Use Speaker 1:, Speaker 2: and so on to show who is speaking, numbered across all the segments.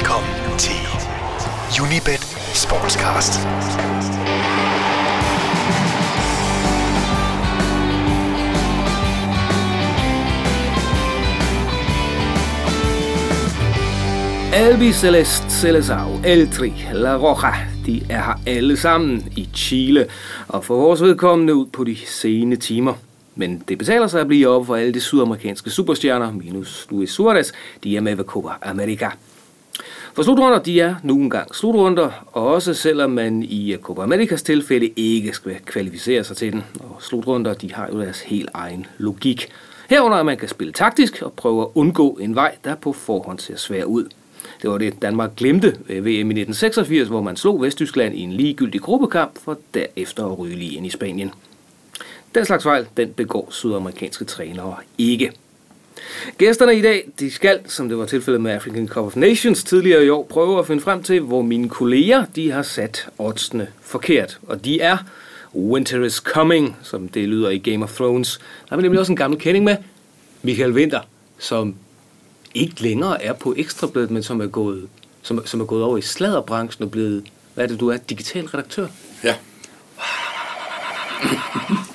Speaker 1: Velkommen til Unibet Sportscast.
Speaker 2: Albi Celeste, Celesau, Eltri, La Roja, de er her alle sammen i Chile, og for vores vedkommende ud på de sene timer. Men det betaler sig at blive op for alle de sydamerikanske superstjerner, minus Luis Suarez, de er med ved Copa America. For slutrunder, de er nu engang slutrunder, og også selvom man i øh, Copa Americas tilfælde ikke skal kvalificere sig til den. Og slutrunder, de har jo deres helt egen logik. Herunder, at man kan spille taktisk og prøve at undgå en vej, der på forhånd ser svær ud. Det var det, Danmark glemte ved VM i 1986, hvor man slog Vesttyskland i en ligegyldig gruppekamp, for derefter at ryge lige ind i Spanien. Den slags fejl, den begår sydamerikanske trænere ikke. Gæsterne i dag, de skal, som det var tilfældet med African Cup of Nations tidligere i år, prøve at finde frem til, hvor mine kolleger, de har sat oddsene forkert. Og de er Winter is Coming, som det lyder i Game of Thrones. Der har vi nemlig også en gammel kending med, Michael Winter, som ikke længere er på Ekstrabladet, men som er gået, som, som er gået over i sladderbranchen og blevet, hvad er det, du er, digital redaktør?
Speaker 3: Ja.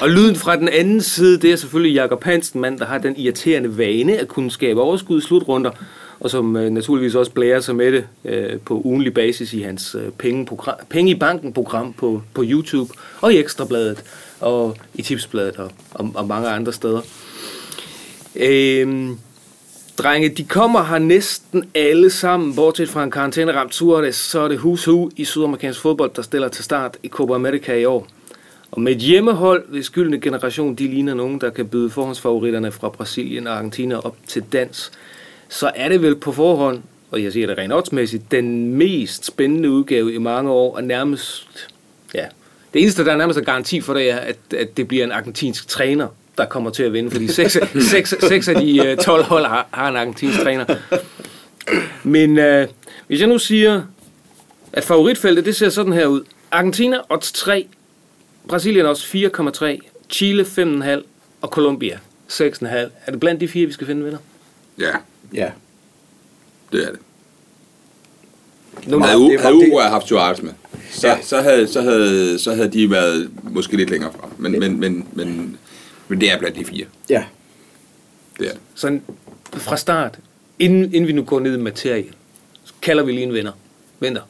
Speaker 2: Og lyden fra den anden side, det er selvfølgelig Jakob Hansen, mand, der har den irriterende vane at kunne skabe overskud i slutrunder, og som øh, naturligvis også blærer sig med det øh, på ugenlig basis i hans øh, penge, penge i banken program på, på YouTube, og i Ekstrabladet, og i Tipsbladet og, og, og mange andre steder. Øhm, drenge, de kommer her næsten alle sammen, bortset fra en karantæneramt Suarez, så er det hus hu i sydamerikansk fodbold, der stiller til start i Copa America i år. Og med et hjemmehold, hvis skyldende generation, de ligner nogen, der kan byde forhåndsfavoritterne fra Brasilien og Argentina op til dans, så er det vel på forhånd, og jeg siger det rent oddsmæssigt, den mest spændende udgave i mange år, og nærmest, ja, det eneste, der er nærmest er garanti for det, er, at, at det bliver en argentinsk træner, der kommer til at vinde, fordi 6, 6, 6 af de øh, 12 hold har, har en argentinsk træner. Men øh, hvis jeg nu siger, at favoritfeltet, det ser sådan her ud. Argentina odds 3, Brasilien også 4,3, Chile 5,5 og Colombia 6,5. Er det blandt de fire, vi skal finde vinder?
Speaker 3: Ja.
Speaker 4: Ja.
Speaker 3: Det er det.
Speaker 2: Nu,
Speaker 3: havde,
Speaker 4: det
Speaker 3: U, havde
Speaker 4: det.
Speaker 3: Uruguay haft Suarez med, så,
Speaker 4: Ja.
Speaker 3: så, havde, så, havde, så havde de været måske lidt længere fra. Men, men, men, men, men det er blandt de fire.
Speaker 4: Ja.
Speaker 3: Det er det.
Speaker 2: sådan fra start, inden, inden vi nu går ned i materien, så kalder vi lige en vinder. Vinder.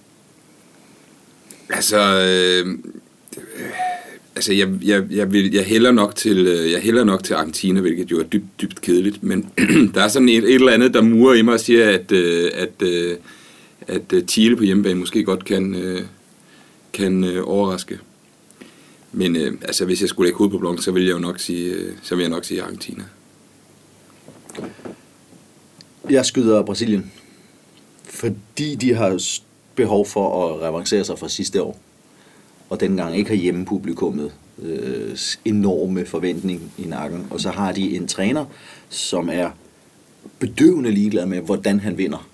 Speaker 3: Altså, øh, altså jeg, jeg, jeg, vil, jeg, hælder nok til, øh, jeg hælder nok til Argentina, hvilket jo er dybt, dybt kedeligt. Men der er sådan et, et eller andet, der murer i mig og siger, at, øh, at, øh, at, at Chile på hjemmebane måske godt kan, kan overraske. Men øh, altså, hvis jeg skulle lægge hovedet på blokken, så vil jeg jo nok sige, øh, så vil jeg nok sige Argentina.
Speaker 4: Jeg skyder Brasilien. Fordi de har behov for at revancere sig fra sidste år. Og dengang ikke har hjemmepublikummet øh, enorme forventning i nakken. Og så har de en træner, som er bedøvende ligeglad med, hvordan han vinder.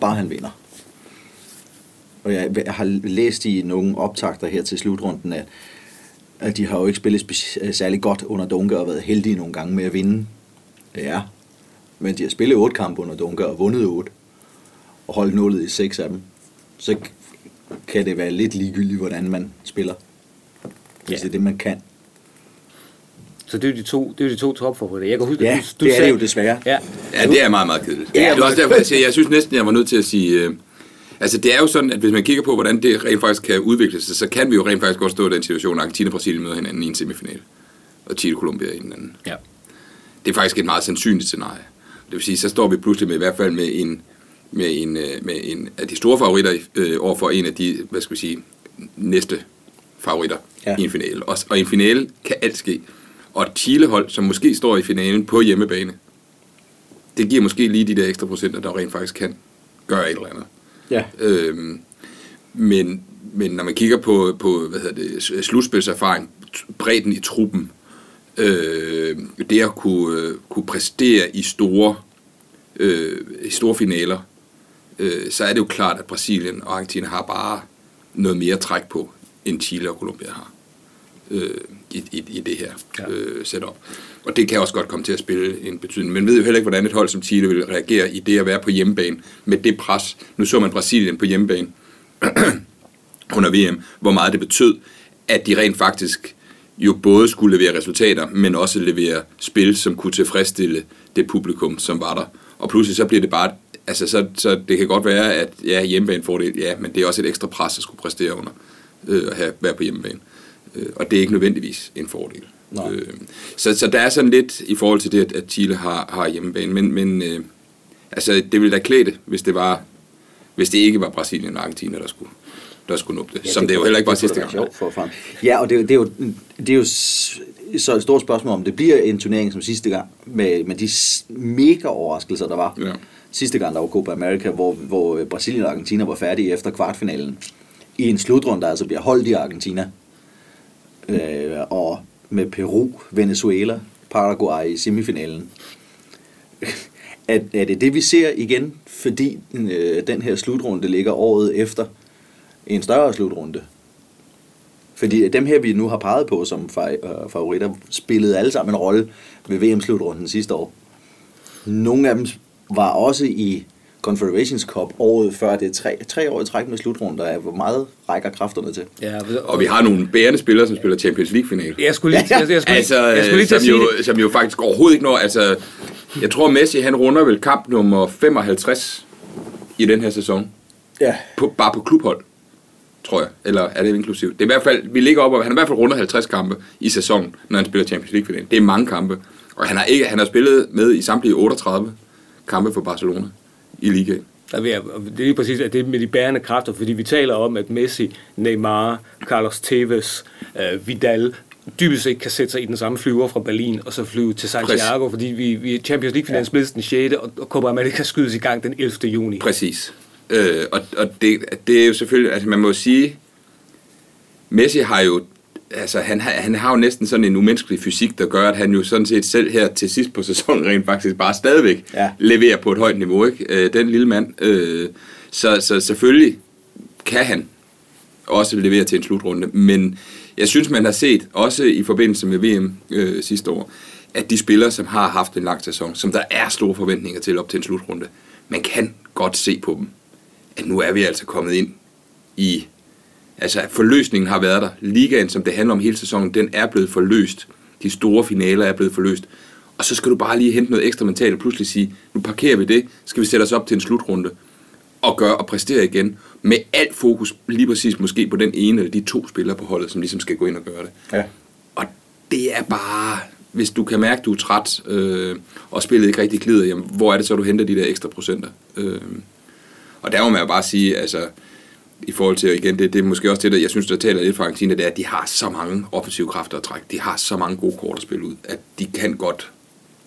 Speaker 4: Bare han vinder. Og jeg, jeg har læst i nogle optagter her til slutrunden, at, at de har jo ikke spillet øh, særlig godt under Dunke og været heldige nogle gange med at vinde. Ja, men de har spillet otte kampe under Dunker og vundet otte. Og holdt nullet i seks af dem. Så kan det være lidt ligegyldigt, hvordan man spiller. Hvis
Speaker 2: Ja.
Speaker 4: det er det, man kan.
Speaker 2: Så det er jo de to, det er jo de to topfavoritter. Jeg kan huske,
Speaker 4: Ja,
Speaker 2: du, du
Speaker 4: det er
Speaker 2: sagde,
Speaker 4: det jo desværre.
Speaker 2: Ja,
Speaker 3: Ja, det er meget, meget kedeligt.
Speaker 4: Ja,
Speaker 3: det er også derfor, jeg, siger, jeg synes næsten, jeg var nødt til at sige... Øh, altså, det er jo sådan, at hvis man kigger på, hvordan det rent faktisk kan udvikle sig, så kan vi jo rent faktisk godt stå i den situation, at Argentina og Brasilien møder hinanden i en semifinal, og Chile og Colombia i den anden.
Speaker 2: ja.
Speaker 3: Det er faktisk et meget sandsynligt scenarie. Det vil sige, så står vi pludselig med i hvert fald med en, med en, øh, med en af de store favoritter øh, overfor en af de, hvad skal vi sige, næste favoritter
Speaker 4: Ja.
Speaker 3: ja. i en finale. Og, og i en finale kan alt ske. Og et Chile-hold, som måske står i finalen på hjemmebane, det giver måske lige de der ekstra procenter, der rent faktisk kan gøre et eller andet.
Speaker 4: Ja.
Speaker 3: Øhm, men, men når man kigger på, på hvad hedder det, slutspilserfaring, bredden i truppen, øh, det at kunne, øh, kunne præstere i store, øh, i store finaler, øh, så er det jo klart, at Brasilien og Argentina har bare noget mere træk på, end Chile og Colombia har. Øh, i, i, i det her
Speaker 2: Ja.
Speaker 3: øh, setup. Og det kan også godt komme til at spille en betydning. Men ved jo heller ikke, hvordan et hold som Chile vil reagere i det at være på hjemmebane med det pres. Nu så man Brasilien på hjemmebane under VM, hvor meget det betød, at de rent faktisk jo både skulle levere resultater, men også levere spil, som kunne tilfredsstille det publikum, som var der. Og pludselig så bliver det bare, altså så, så det kan godt være, at ja, hjemmebane fordel, ja, men det er også et ekstra pres at skulle præstere under, øh, at have, være på hjemmebane. Øh, og det er ikke nødvendigvis en fordel.
Speaker 4: Nej.
Speaker 3: Øh, så, så der er sådan lidt i forhold til det, at- at Chile har, har hjemmebane, men, men øh, altså, det ville da klæde det, hvis det var, hvis det ikke var Brasilien og Argentina, der skulle, der skulle nå det. Ja, som det, jo
Speaker 4: kunne-
Speaker 3: heller ikke var
Speaker 4: det
Speaker 3: sidste gang.
Speaker 4: sjovt for frem. Ja, og det, er jo- det, er jo, det er jo så et stort spørgsmål, om det bliver en turnering som sidste gang, med, med de mega overraskelser, der var.
Speaker 3: Ja.
Speaker 4: Sidste gang, der var Copa America, hvor, hvor Brasilien og Argentina var færdige efter kvartfinalen. I en slutrunde, der altså bliver holdt i Argentina. Øh, og med Peru, Venezuela, Paraguay i semifinalen. Er, er det det, vi ser igen, fordi øh, den her slutrunde ligger året efter en større slutrunde? Fordi dem her, vi nu har peget på som øh, favoritter, spillede alle sammen en rolle ved VM-slutrunden sidste år. Nogle af dem var også i Confederations Cup året før. Det er tre, tre år i træk med slutrunder. af, Hvor meget rækker kræfterne til?
Speaker 2: Ja,
Speaker 3: Og vi har nogle bærende spillere, som spiller Champions League-final.
Speaker 2: Jeg skulle lige, jeg, jeg skulle,
Speaker 3: Altså,
Speaker 2: jeg skulle lige til
Speaker 3: som,
Speaker 2: at sige
Speaker 3: jo,
Speaker 2: det.
Speaker 3: som jo faktisk overhovedet ikke når... Altså, jeg tror, Messi han runder vel kamp nummer 55 i den her sæson.
Speaker 4: Ja.
Speaker 3: På, bare på klubhold, tror jeg. Eller er det inklusivt? Det er i hvert fald, vi ligger op, og han har i hvert fald rundet 50 kampe i sæsonen, når han spiller Champions League-finalen. Det er mange kampe. Og han har, ikke, han har spillet med i samtlige 38 kampe for Barcelona i ligaen.
Speaker 2: Der vil jeg, og det er lige præcis at det er med de bærende kræfter, fordi vi taler om, at Messi, Neymar, Carlos Tevez, øh, Vidal dybest set kan sætte sig i den samme flyver fra Berlin og så flyve til Santiago, fordi vi, vi er Champions League-finalen ja. den 6. og, og Copa America skydes i gang den 11. juni.
Speaker 3: Præcis. Øh, og og det, det er jo selvfølgelig, altså man må sige, Messi har jo, altså han, har- han har jo næsten sådan en umenneskelig fysik, der gør, at han jo sådan set selv her til sidst på sæsonen rent faktisk bare stadigvæk
Speaker 4: Ja.
Speaker 3: leverer på et højt niveau, ikke? Øh, den lille mand. Øh, så, så selvfølgelig kan han også levere til en slutrunde, men jeg synes, man har set, også i forbindelse med VM øh, sidste år, at de spillere, som har haft en lang sæson, som der er store forventninger til op til en slutrunde, man kan godt se på dem, at nu er vi altså kommet ind i... Altså, forløsningen har været der. Ligaen, som det handler om hele sæsonen, den er blevet forløst. De store finaler er blevet forløst. Og så skal du bare lige hente noget ekstra mentalt og pludselig sige, nu parkerer vi det, skal vi sætte os op til en slutrunde og gøre og præstere igen med alt fokus lige præcis måske på den ene eller de to spillere på holdet, som ligesom skal gå ind og gøre det.
Speaker 4: Ja.
Speaker 3: Og det er bare, hvis du kan mærke, at du er træt, øh, og spillet ikke rigtig glider, jamen, hvor er det så, du henter de der ekstra procenter? Øh, og der må man jo bare sige, altså, i forhold til, og igen, det, det er måske også det, der jeg synes, der taler lidt for Argentina, det er, at de har så mange offensive kræfter at trække. De har så mange gode kort at spille ud, at de kan godt,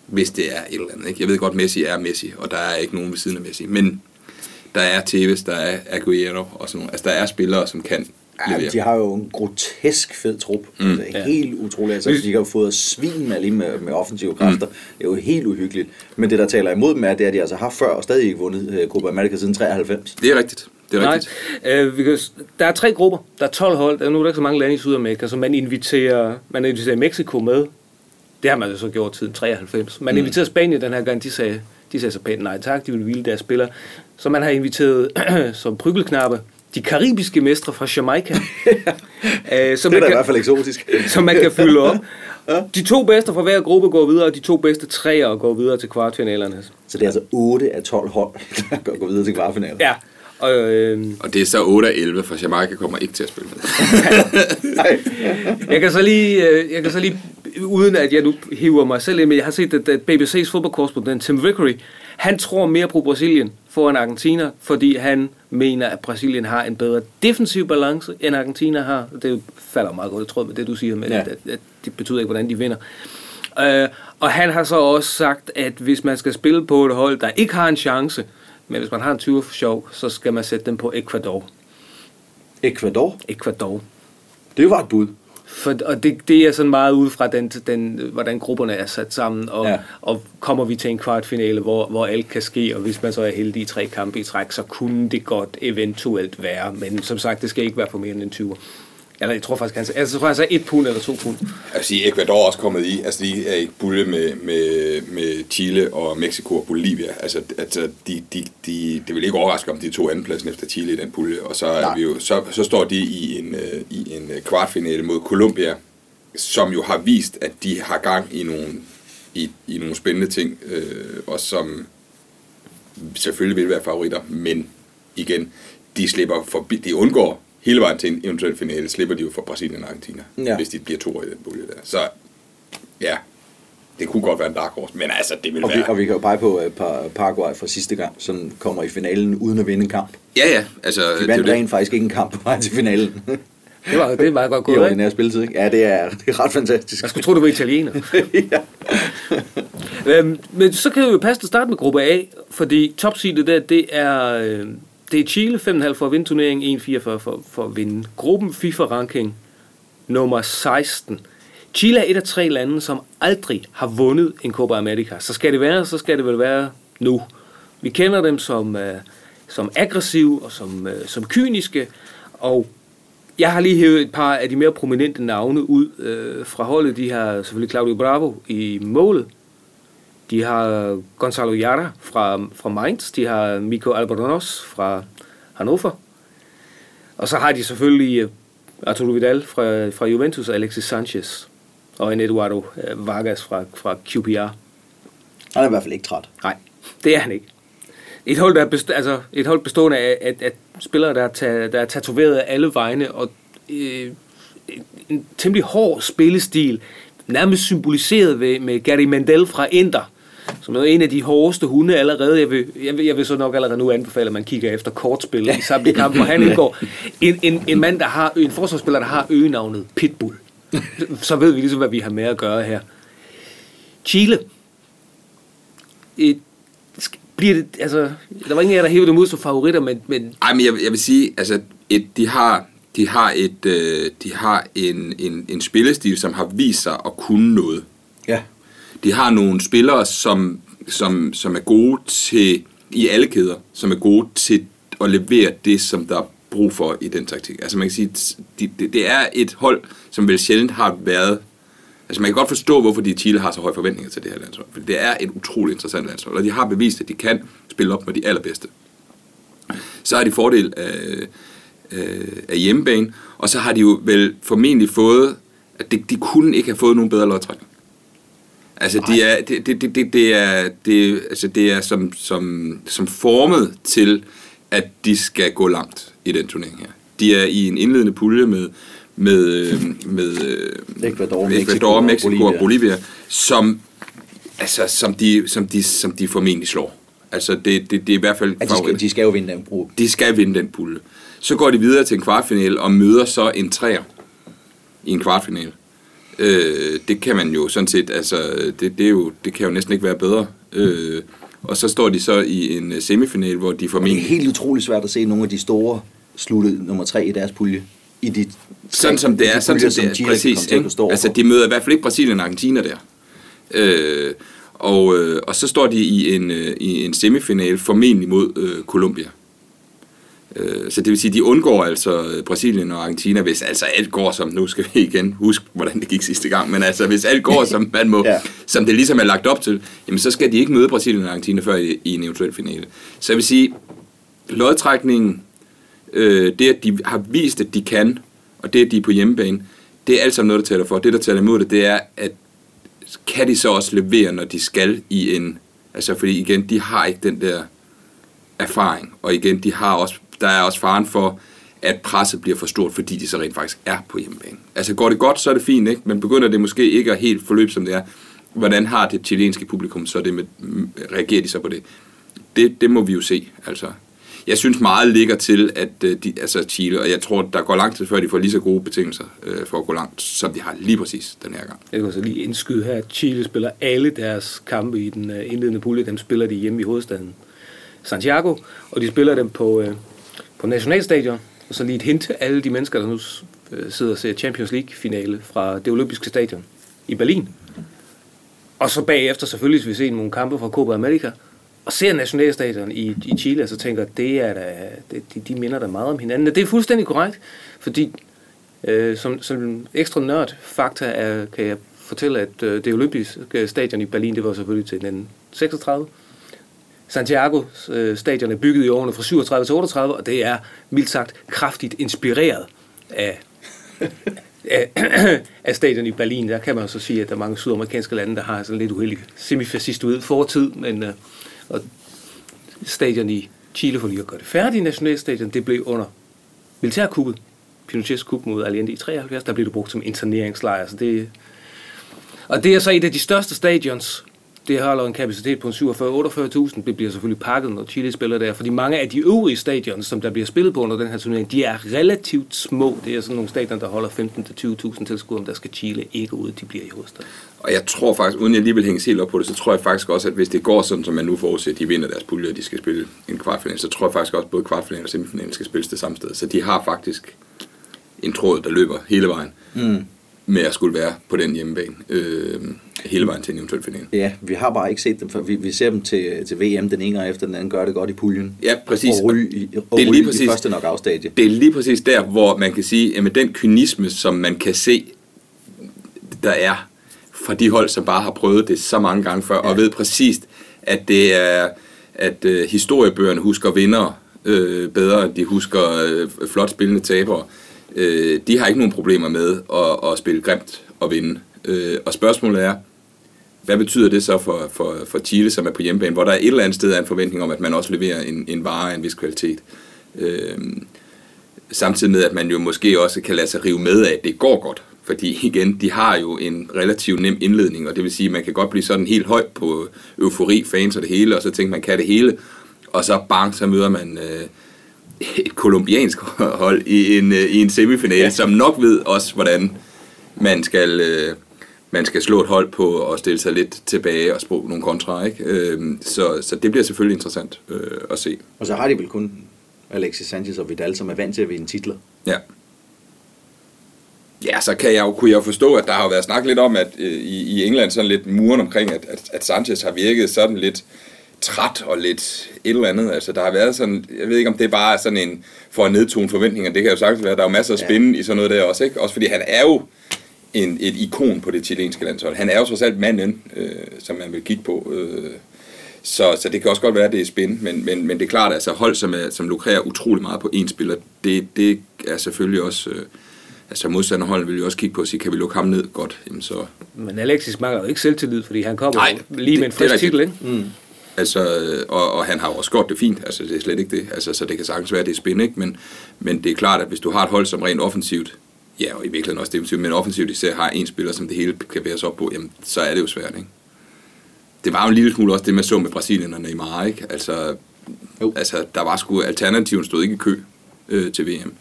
Speaker 3: hvis det er et eller andet. Ikke? Jeg ved godt, Messi er Messi, og der er ikke nogen ved siden af Messi, men der er Tevez, der er Aguero og sådan nogle. Altså, der er spillere, som kan
Speaker 4: Ja, de har jo en grotesk fed trup. Mm. Altså,
Speaker 2: Ja.
Speaker 4: helt utroligt. Altså, de har jo fået svin med lige med, med offensive kræfter. Mm. Det er jo helt uhyggeligt. Men det, der taler imod dem, er, det er, at de altså har før og stadig ikke vundet uh, Copa America siden 93.
Speaker 3: Det er rigtigt. Det er
Speaker 2: Nej,
Speaker 3: rigtigt.
Speaker 2: øh, vi kan, der er tre grupper. Der er 12 hold. Der er nu er der ikke så mange lande i Sydamerika, så man inviterer, man inviterer Mexico med. Det har man jo så gjort siden 93. Man mm. inviterer Spanien den her gang. De sagde, de sagde så pænt nej tak. De ville hvile deres spillere. Så man har inviteret som pryggelknappe de karibiske mestre fra Jamaica. øh, så
Speaker 4: Det er
Speaker 2: man
Speaker 4: da i
Speaker 2: kan,
Speaker 4: hvert fald eksotisk.
Speaker 2: som man kan fylde op. De to bedste fra hver gruppe går videre, og de to bedste træer går videre til kvartfinalerne.
Speaker 4: Så det er altså 8 af 12 hold, der går- går videre til kvartfinalen.
Speaker 2: Ja, og øh,
Speaker 3: Og det er så 8 af 11, for Jamaica kommer ikke til at spille med.
Speaker 4: Nej.
Speaker 2: Jeg kan så lige, øh, jeg kan så lige uden at jeg nu hiver mig selv ind, men jeg har set, at, at BBC's fodboldkorrespondent Tim Vickery, han tror mere på Brasilien foran Argentina, fordi han mener, at Brasilien har en bedre defensiv balance, end Argentina har. Det falder meget godt i tråd med det, du siger, med,
Speaker 4: Ja.
Speaker 2: at, at det betyder ikke, hvordan de vinder. Øh, og han har så også sagt, at hvis man skal spille på et hold, der ikke har en chance, men hvis man har en 20 for sjov, så skal man sætte dem på Ecuador.
Speaker 4: Ecuador,
Speaker 2: Ecuador.
Speaker 4: det var et bud.
Speaker 2: For, og det, det er sådan meget ud fra, den, den, hvordan grupperne er sat sammen, og,
Speaker 4: Ja.
Speaker 2: og kommer vi til en kvartfinale, hvor, hvor alt kan ske, og hvis man så er heldig i tre kampe i træk, så kunne det godt eventuelt være, men som sagt, det skal ikke være på mere end en 20. Eller jeg tror faktisk, han sagde, altså, jeg tror, han sagde et pund eller to pund.
Speaker 3: Vil sige, Ecuador er også kommet i, altså de er i pulje med, med, med Chile og Mexico og Bolivia. Altså, altså de, de, de, det vil ikke overraske, om de to andenpladsen efter Chile i den pulje. Og så, er
Speaker 4: Nej.
Speaker 3: vi jo, så, så står de i en, øh, i en øh, kvartfinale mod Colombia, som jo har vist, at de har gang i nogle, i, i nogle spændende ting, øh, og som selvfølgelig vil være favoritter, men igen, de slipper forbi, de undgår hele vejen til en eventuel finale, slipper de jo for Brasilien og Argentina,
Speaker 4: Ja.
Speaker 3: hvis de bliver to i den pulje der. Så ja, det kunne godt være en dark horse, men altså, det vil
Speaker 4: Og vi,
Speaker 3: være...
Speaker 4: og vi kan jo pege på at Par- Paraguay fra sidste gang, som kommer i finalen uden at vinde en kamp.
Speaker 3: Ja, ja, altså...
Speaker 4: De
Speaker 3: det er
Speaker 4: vandt
Speaker 3: det.
Speaker 4: rent faktisk ikke en kamp på vej til finalen.
Speaker 2: Det var, det er meget godt
Speaker 4: I
Speaker 2: gået, ikke?
Speaker 4: ordinær spilletid, ikke? Ja, det er, det er ret fantastisk.
Speaker 2: Jeg skulle tro, du var italiener. Øhm, men så kan vi jo passe at starte med gruppe A, fordi topseedet der, det er, øh, det er Chile, 5,5 for at vinde turneringen, 1,44 for, for at vinde. Gruppen FIFA-ranking nummer 16. Chile er et af tre lande, som aldrig har vundet en Copa America. Så skal det være, så skal det vel være nu. Vi kender dem som, øh, som aggressive og som, øh, som kyniske, og jeg har lige hævet et par af de mere prominente navne ud øh, fra holdet. De har selvfølgelig Claudio Bravo i målet. De har Gonzalo Yara fra, fra Mainz. De har Mico Albornoz fra Hannover. Og så har de selvfølgelig øh, Arturo Vidal fra, fra Juventus og Alexis Sanchez. Og en Eduardo øh, Vargas fra, fra QPR.
Speaker 4: Han er i hvert fald ikke træt.
Speaker 2: Nej, det er han ikke. Et hold, der er best, altså et hold bestående af, af, af spillere, der er, ta, der er tatoveret af alle vegne, og øh, en temmelig hård spillestil, nærmest symboliseret ved, med Gary Mendel fra Inter, som er en af de hårdeste hunde allerede. Jeg vil, jeg vil, jeg vil så nok allerede nu anbefale, at man kigger efter kortspil i samtlige kampe, hvor han indgår. En, en, en mand, der har, en forsvarsspiller, der har øgenavnet Pitbull. Så ved vi ligesom, hvad vi har med at gøre her. Chile. Et, bliver det, altså, der var ingen af jer, der hævede dem ud som favoritter, men, men
Speaker 3: Ej, men jeg, jeg vil sige, altså, et, de har, de har, et, øh, de har en, en, en spillestil, som har vist sig at kunne noget. De har nogle spillere, som, som, som er gode til, i alle kæder, som er gode til at levere det, som der er brug for i den taktik. Altså man kan sige, det, det, det er et hold, som vel sjældent har været... Altså man kan godt forstå, hvorfor de i Chile har så høje forventninger til det her landshold. For det er et utroligt interessant landshold, og de har bevist, at de kan spille op med de allerbedste. Så har de fordel af, øh, af hjemmebane, og så har de jo vel formentlig fået, at de, de kunne ikke have fået nogen bedre lodtrækning. Altså, de er, det, det, det, det, det er, det, altså, det er som, som, som formet til, at de skal gå langt i den turnering her. De er i en indledende pulje med, med, øh, med øh,
Speaker 4: Ecuador, Mexico
Speaker 3: Ecuador,
Speaker 4: og
Speaker 3: Mexico og
Speaker 4: Bolivia.
Speaker 3: Bolivia, som, altså, som, de, som, de, som de formentlig slår. Altså, det, det, det er i hvert fald
Speaker 4: At de, skal, de skal jo vinde den brug.
Speaker 3: De skal vinde den pulje. Så går de videre til en kvartfinale og møder så en træer i en kvartfinale. Øh, det kan man jo sådan set, altså, det, det, er jo, det kan jo næsten ikke være bedre. Øh, og så står de så i en semifinal, hvor de
Speaker 4: Det er
Speaker 3: formentlig...
Speaker 4: helt utroligt svært at se nogle af de store slutte nummer tre i deres pulje. I de
Speaker 3: Sådan som det er,
Speaker 4: de
Speaker 3: sådan
Speaker 4: puljer,
Speaker 3: som det er,
Speaker 4: Chile
Speaker 3: præcis.
Speaker 4: til at
Speaker 3: Altså, de møder i hvert fald ikke Brasilien og Argentina der. Øh, og, øh, og så står de i en, øh, i en semifinal, formentlig mod øh, Colombia. Øh, så det vil sige, de undgår altså øh, Brasilien og Argentina, hvis altså alt går som, nu skal vi igen huske, hvordan det gik sidste gang, men altså hvis alt går som man må,
Speaker 4: Ja.
Speaker 3: som det ligesom er lagt op til, jamen så skal de ikke møde Brasilien og Argentina før i, i en eventuel finale. Så jeg vil sige, lodtrækningen, øh, det at de har vist, at de kan, og det at de er på hjemmebane, det er alt sammen noget, der taler for. Det, der taler imod det, det er, at kan de så også levere, når de skal i en... Altså, fordi igen, de har ikke den der erfaring. Og igen, de har også, der er også faren for, at presset bliver for stort, fordi de så rent faktisk er på hjemmebane. Altså, går det godt, så er det fint, ikke? Men begynder det måske ikke at helt forløbe, som det er, hvordan har det chilenske publikum så det med, reagerer de så på det? Det, det må vi jo se, altså. Jeg synes meget ligger til, at øh, de, altså Chile, og jeg tror, der går lang tid før, de får lige så gode betingelser øh, for at gå langt, som de har lige præcis den her gang.
Speaker 2: Jeg kan så lige indskyde her, at Chile spiller alle deres kampe i den øh, indledende pulje. Dem spiller de hjemme i hovedstaden Santiago, og de spiller dem på, øh, på Nationalstadion. Og så lige et hint til alle de mennesker, der nu øh, sidder og ser Champions League-finale fra det olympiske stadion i Berlin. Og så bagefter selvfølgelig, hvis vi ser nogle kampe fra Copa America, og ser Nationalstadion i, i Chile, og så tænker det er da, det, de, de minder da meget om hinanden. Det er fuldstændig korrekt, fordi Øh, som, som ekstra nørd fakta er, kan jeg fortælle, at øh, det olympiske stadion i Berlin, det var selvfølgelig til 1936. Santiago øh, stadion er bygget i årene fra 37 til 38, og det er mildt sagt kraftigt inspireret af, af, af stadion i Berlin. Der kan man så sige, at der er mange sydamerikanske lande, der har sådan lidt uheldig semifascistoid fortid, men øh, og stadion i Chile for lige at gøre det færdigt, nationalstadion, det blev under militærkuppet, Pinochets kup mod Allende i 73, der blev det brugt som interneringslejr. Så det, og det er så et af de største stadions det holder en kapacitet på 47-48.000. Det bliver selvfølgelig pakket, når Chile spiller der, fordi mange af de øvrige stadions, som der bliver spillet på under den her turnering, de er relativt små. Det er sådan nogle stadion, der holder 15-20.000 tilskuere, der skal Chile ikke ud, de bliver i hovedstaden.
Speaker 3: Og jeg tror faktisk, uden jeg lige vil hænge helt op på det, så tror jeg faktisk også, at hvis det går sådan, som man nu forudser, at de vinder deres pulje, og de skal spille en kvartfinal, så tror jeg faktisk også, at både kvartfinalen og semifinalen skal spilles det samme sted. Så de har faktisk en tråd, der løber hele vejen. Mm med at skulle være på den hjemmebane øh, hele vejen til en eventuel final.
Speaker 4: Ja, vi har bare ikke set dem, for vi, vi ser dem til, til VM den ene efter den anden gør det godt i puljen.
Speaker 3: Ja, præcis.
Speaker 4: Og ryge, i, og det er lige præcis, i første nok afstadie.
Speaker 3: Det er lige præcis der, hvor man kan sige, at med den kynisme, som man kan se, der er fra de hold, som bare har prøvet det så mange gange før, ja. og ved præcis, at det er, at uh, historiebøgerne husker vinder øh, bedre, de husker øh, flot spillende tabere øh, øh, de har ikke nogen problemer med at, at spille grimt og vinde. Øh, og spørgsmålet er, hvad betyder det så for, for, for Chile, som er på hjemmebane, hvor der er et eller andet sted en forventning om, at man også leverer en, en vare af en vis kvalitet. Øh, samtidig med, at man jo måske også kan lade sig rive med af, at det går godt. Fordi igen, de har jo en relativt nem indledning, og det vil sige, at man kan godt blive sådan helt højt på eufori, fans og det hele, og så tænker man, kan det hele, og så bang, så møder man øh, et kolumbiansk hold i en, øh, i en semifinale, ja. som nok ved også, hvordan man skal, øh, man skal slå et hold på og stille sig lidt tilbage og sprog nogle kontra. Ikke? Øh, så, så det bliver selvfølgelig interessant øh, at se.
Speaker 4: Og så har de vel kun Alexis Sanchez og Vidal, som er vant til at vinde titler.
Speaker 3: Ja. Ja, så kan jeg jo, kunne jeg jo forstå, at der har været snakket lidt om, at øh, i, i England sådan lidt muren omkring, at, at, at Sanchez har virket sådan lidt træt og lidt et eller andet. Altså, der har været sådan, jeg ved ikke, om det er bare sådan en, for at nedtone forventninger, det kan jo sagtens være, der er jo masser af spændende ja. i sådan noget der også, ikke? Også fordi han er jo en, et ikon på det chilenske landshold. Han er jo trods alt manden, øh, som man vil kigge på. Øh, så, så det kan også godt være, at det er spændende, men, men, men det er klart, at altså, hold, som, er, som lukrerer utrolig meget på én spiller, det, det er selvfølgelig også... Øh, altså modstanderholdet vil jo også kigge på og sige, kan vi lukke ham ned godt? Jamen, så...
Speaker 2: Men Alexis mangler jo ikke selvtillid, fordi han kommer Nej, lige med en frisk titel, ikke? Mm.
Speaker 3: Altså, og, og han har også gjort det fint, altså det er slet ikke det, altså, så det kan sagtens være, at det er spændende, ikke? Men, men det er klart, at hvis du har et hold, som rent offensivt, ja, og i virkeligheden også defensivt, men offensivt især har en spiller, som det hele kan bæres op på, jamen, så er det jo svært, ikke? Det var jo en lille smule også det, man så med Brasilien og Neymar, ikke? Altså, jo. altså der var sgu, alternativen stod ikke i kø øh, til VM.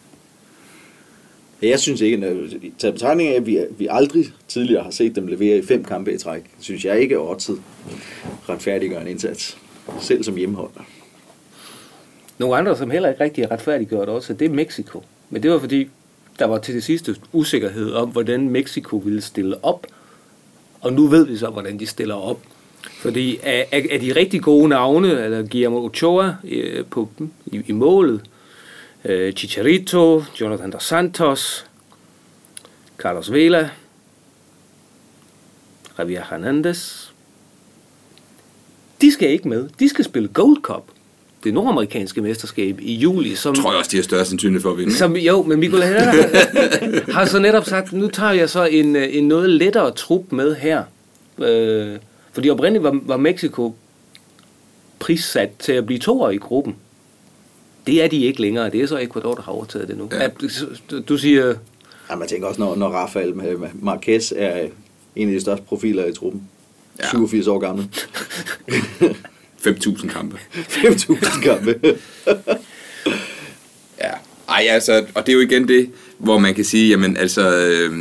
Speaker 4: Jeg synes ikke, at tage betragtning af, at vi, vi aldrig tidligere har set dem levere i fem kampe i træk, synes jeg ikke er tid retfærdiggør en indsats, selv som hjemmehold.
Speaker 2: Nogle andre, som heller ikke rigtig har retfærdiggjort også, det er Mexico. Men det var fordi, der var til det sidste usikkerhed om, hvordan Mexico ville stille op. Og nu ved vi så, hvordan de stiller op. Fordi af, af, af de rigtig gode navne, eller Guillermo Ochoa øh, på, i, i målet, øh, Chicharito, Jonathan dos Santos, Carlos Vela, Javier Hernandez. De skal ikke med. De skal spille Gold Cup det nordamerikanske mesterskab i juli. Som,
Speaker 3: jeg tror også, de har større sandsynlighed for at vinde.
Speaker 2: Som, jo, men Mikael har, har så netop sagt, nu tager jeg så en, en noget lettere trup med her. Øh, fordi oprindeligt var, var Mexico prissat til at blive toer i gruppen. Det er de ikke længere. Det er så Ecuador, der har overtaget det nu. Ja. Du, siger...
Speaker 4: Ja, man tænker også, når, når Rafael Marquez er en af de største profiler i truppen. Ja. 87 år gammel.
Speaker 3: 5.000 kampe.
Speaker 4: 5.000 kampe.
Speaker 3: ja. Ej, altså, og det er jo igen det, hvor man kan sige, jamen altså, øh,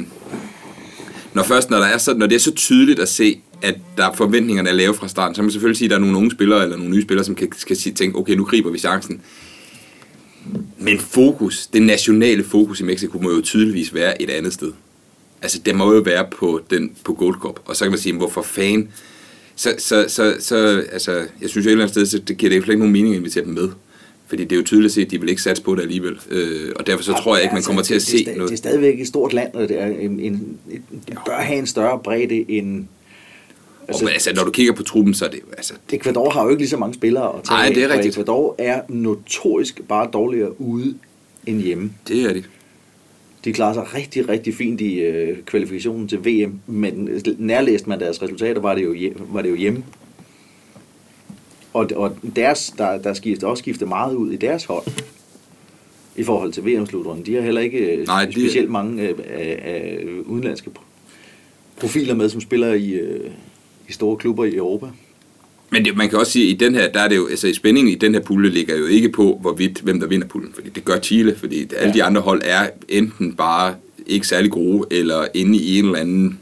Speaker 3: når først, når, der er så, når det er så tydeligt at se, at der er forventningerne er lave fra starten, så kan man selvfølgelig sige, at der er nogle unge spillere, eller nogle nye spillere, som kan, skal sige, tænke, okay, nu griber vi chancen. Men fokus, det nationale fokus i Mexico, må jo tydeligvis være et andet sted. Altså, det må jo være på, den, på Gold Cup. Og så kan man sige, hvorfor fan? Så, så, så, så altså, jeg synes jo et eller andet sted, så det giver det ikke nogen mening at invitere dem med. Fordi det er jo tydeligt at de vil ikke satse på det alligevel. Øh, og derfor så tror jeg ikke, man kommer til at
Speaker 4: det, det,
Speaker 3: se
Speaker 4: sta-
Speaker 3: noget.
Speaker 4: Det er stadigvæk et stort land, og det, er en, en, det bør have en større bredde end...
Speaker 3: Altså, og, altså, når du kigger på truppen, så er det. Altså,
Speaker 4: Ecuador har jo ikke lige så mange spillere at tage
Speaker 3: Nej, det er
Speaker 4: og
Speaker 3: rigtigt.
Speaker 4: Ecuador er notorisk bare dårligere ude end hjemme.
Speaker 3: det er det.
Speaker 4: De klarer sig rigtig, rigtig fint i øh, kvalifikationen til VM, men nærlæst man deres resultater, var det jo, hjem, var det jo hjemme. Og, og deres, der, der skifter også skiftet meget ud i deres hold i forhold til VM-slutrunden. De har heller ikke øh,
Speaker 3: Nej, de-
Speaker 4: specielt mange øh, af, af udenlandske pro- profiler med, som spiller i, øh, i store klubber i Europa.
Speaker 3: Men det, man kan også sige, at i den her, der er det jo, altså spændingen i den her pulje ligger jo ikke på, hvorvidt, hvem der vinder puljen. Fordi det gør Chile, fordi alle de andre hold er enten bare ikke særlig gode, eller inde i en eller anden,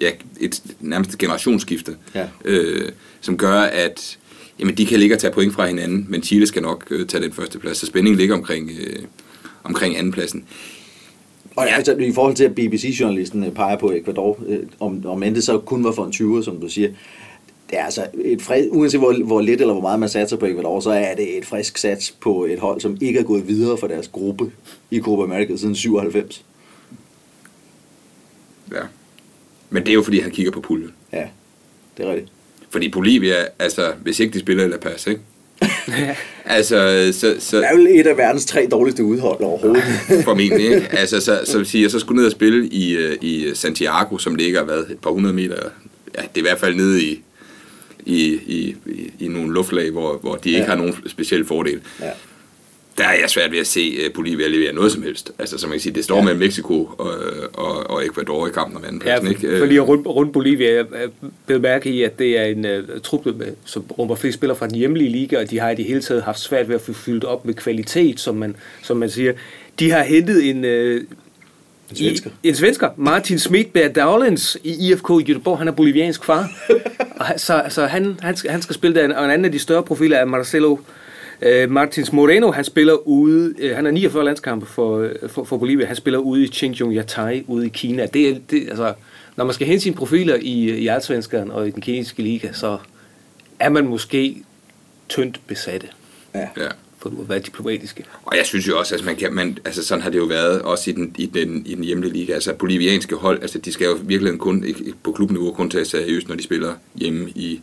Speaker 3: ja, et nærmest et generationsskifte,
Speaker 4: Ja.
Speaker 3: øh, som gør, at jamen, de kan ligge og tage point fra hinanden, men Chile skal nok øh, tage den første plads. Så spændingen ligger omkring, øh, omkring andenpladsen.
Speaker 4: Og ja. altså, i forhold til, at BBC-journalisten øh, peger på Ecuador, øh, om, om end det så kun var for en 20'er, som du siger, det er altså et frisk, uanset hvor, hvor lidt eller hvor meget man satser på Ecuador, så er det et frisk sats på et hold, som ikke er gået videre for deres gruppe i Copa America siden 97.
Speaker 3: Ja. Men det er jo, fordi han kigger på puljen.
Speaker 4: Ja, det er rigtigt.
Speaker 3: Fordi Bolivia, altså, hvis ikke de spiller La Paz, ikke? altså, så, så,
Speaker 4: Det er jo et af verdens tre dårligste udhold overhovedet.
Speaker 3: formentlig, ikke? Altså, så, så vil sige, jeg så skulle ned og spille i, øh, i Santiago, som ligger, hvad, et par hundrede meter, ja, det er i hvert fald nede i, i, i, i, i nogle luftlag, hvor, hvor de ikke
Speaker 4: Ja.
Speaker 3: har nogen speciel fordel.
Speaker 4: ja.
Speaker 3: Der er jeg svært ved at se uh, Bolivia levere noget som helst. Altså, som man kan sige, det står
Speaker 4: Ja.
Speaker 3: mellem Mexico og, og, og Ecuador i kampen om
Speaker 2: Ja,
Speaker 3: andenpladsen,
Speaker 2: for,
Speaker 3: ikke? Øh,
Speaker 2: for lige rundt, rundt Bolivia, jeg blev mærke i, at det er en uh, trup, med- som rummer flest spillere fra den hjemlige liga, og de har i det hele taget haft svært ved at få fyldt op med kvalitet, som man, som man siger. De har hentet en... Uh,
Speaker 4: En svensker.
Speaker 2: I, en svensker, Martin Smidberg Dowlens i IFK i Göteborg. Han er boliviansk far. så så han, han, skal, han skal spille der. Og en anden af de større profiler er Marcelo øh, Martins Moreno. Han spiller ude, øh, han er 49 landskampe for, øh, for, for Bolivia. Han spiller ude i Qingyong Yatai ude i Kina. Det, er- det, altså, når man skal hente sine profiler i, i Allsvenskeren og i den kinesiske liga, så er man måske tyndt besatte,
Speaker 4: ja.
Speaker 3: ja.
Speaker 2: for at være diplomatiske.
Speaker 3: Og jeg synes jo også, at man kan, man, altså sådan har det jo været også i den, i den, i den hjemlige liga. Altså bolivianske hold, altså de skal jo virkelig kun på klubniveau kun tage seriøst, når de spiller hjemme i,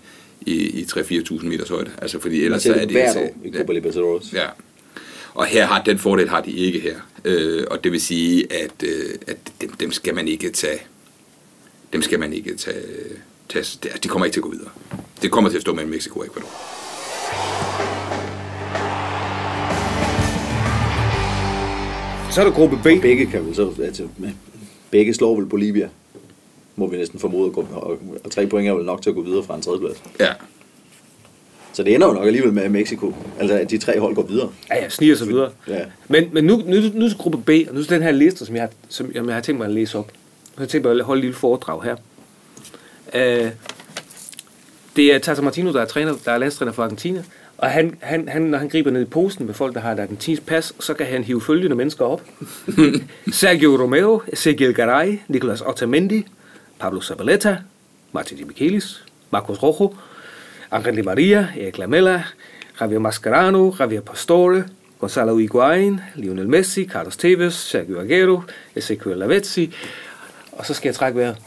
Speaker 3: i, i 3-4.000 meters højde. Altså fordi ellers så er
Speaker 4: det hvert år i Copa Libertadores.
Speaker 3: Ja. Og her har den fordel har de ikke her. Øh, og det vil sige, at, øh, at dem, dem skal man ikke tage... Dem skal man ikke tage... tage de kommer ikke til at gå videre. Det kommer til at stå mellem Mexico og Ecuador.
Speaker 2: Så er der gruppe B.
Speaker 4: Og begge kan vel så, altså, begge slår vel Bolivia, må vi næsten formode, og, og, og tre point er vel nok til at gå videre fra en tredjeplads.
Speaker 3: Ja.
Speaker 4: Så det ender jo nok alligevel med at Mexico, altså at de tre hold går videre.
Speaker 2: Ja, ja, sniger sig videre.
Speaker 4: Ja.
Speaker 2: Men, men nu, nu, nu til gruppe B, og nu til den her liste, som jeg, har- som jeg, jeg har tænkt mig at læse op. Jeg har tænkt mig at holde et lille foredrag her. Uh, det er Tata Martino, der er, træner, der er landstræner for Argentina. Og han, han, han, når han griber ned i posen med folk, der har et argentinsk pas, så kan han hive følgende mennesker op. Sergio Romero, Sergio Garay, Nicolas Otamendi, Pablo Zabaleta, Martin de Michelis, Marcos Rojo, Angel Di Maria, Erik Lamela, Javier Mascherano, Javier Pastore, Gonzalo Higuain, Lionel Messi, Carlos Tevez, Sergio Aguero, Ezequiel Lavezzi. Og så skal jeg trække vejret.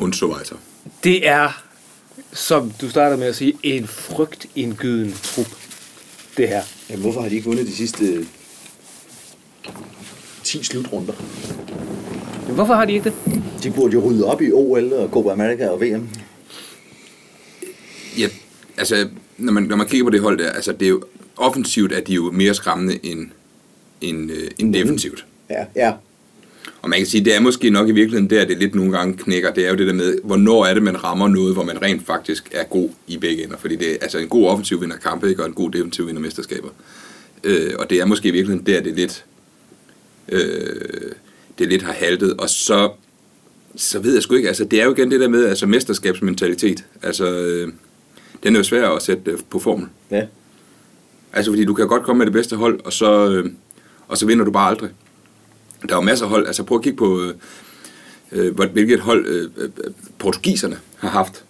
Speaker 3: Und so weiter.
Speaker 2: Det er, som du starter med at sige, en frygtindgydende trup. Det her.
Speaker 4: Jamen, hvorfor har de ikke vundet de sidste 10 slutrunder?
Speaker 2: Men hvorfor har de ikke det?
Speaker 4: De burde jo rydde op i OL og Copa America og VM.
Speaker 3: Ja, altså, når man, når man kigger på det hold der, altså, det er jo, offensivt er de jo mere skræmmende end, end, øh, end defensivt.
Speaker 4: Ja, ja.
Speaker 3: Og man kan sige, det er måske nok i virkeligheden der, det lidt nogle gange knækker. Det er jo det der med, hvornår er det, man rammer noget, hvor man rent faktisk er god i begge ender. Fordi det er altså en god offensiv vinder kampe, ikke? og en god defensiv vinder mesterskaber. Øh, og det er måske i virkeligheden der, det lidt, øh, det lidt har haltet. Og så, så ved jeg sgu ikke, altså det er jo igen det der med, altså mesterskabsmentalitet. Altså, øh, den er jo svær at sætte øh, på formel.
Speaker 4: ja.
Speaker 3: Altså, fordi du kan godt komme med det bedste hold, og så, øh, og så vinder du bare aldrig. Der er jo masser af hold. Altså, prøv at kigge på, øh, øh, hvilket hold øh, øh, portugiserne har haft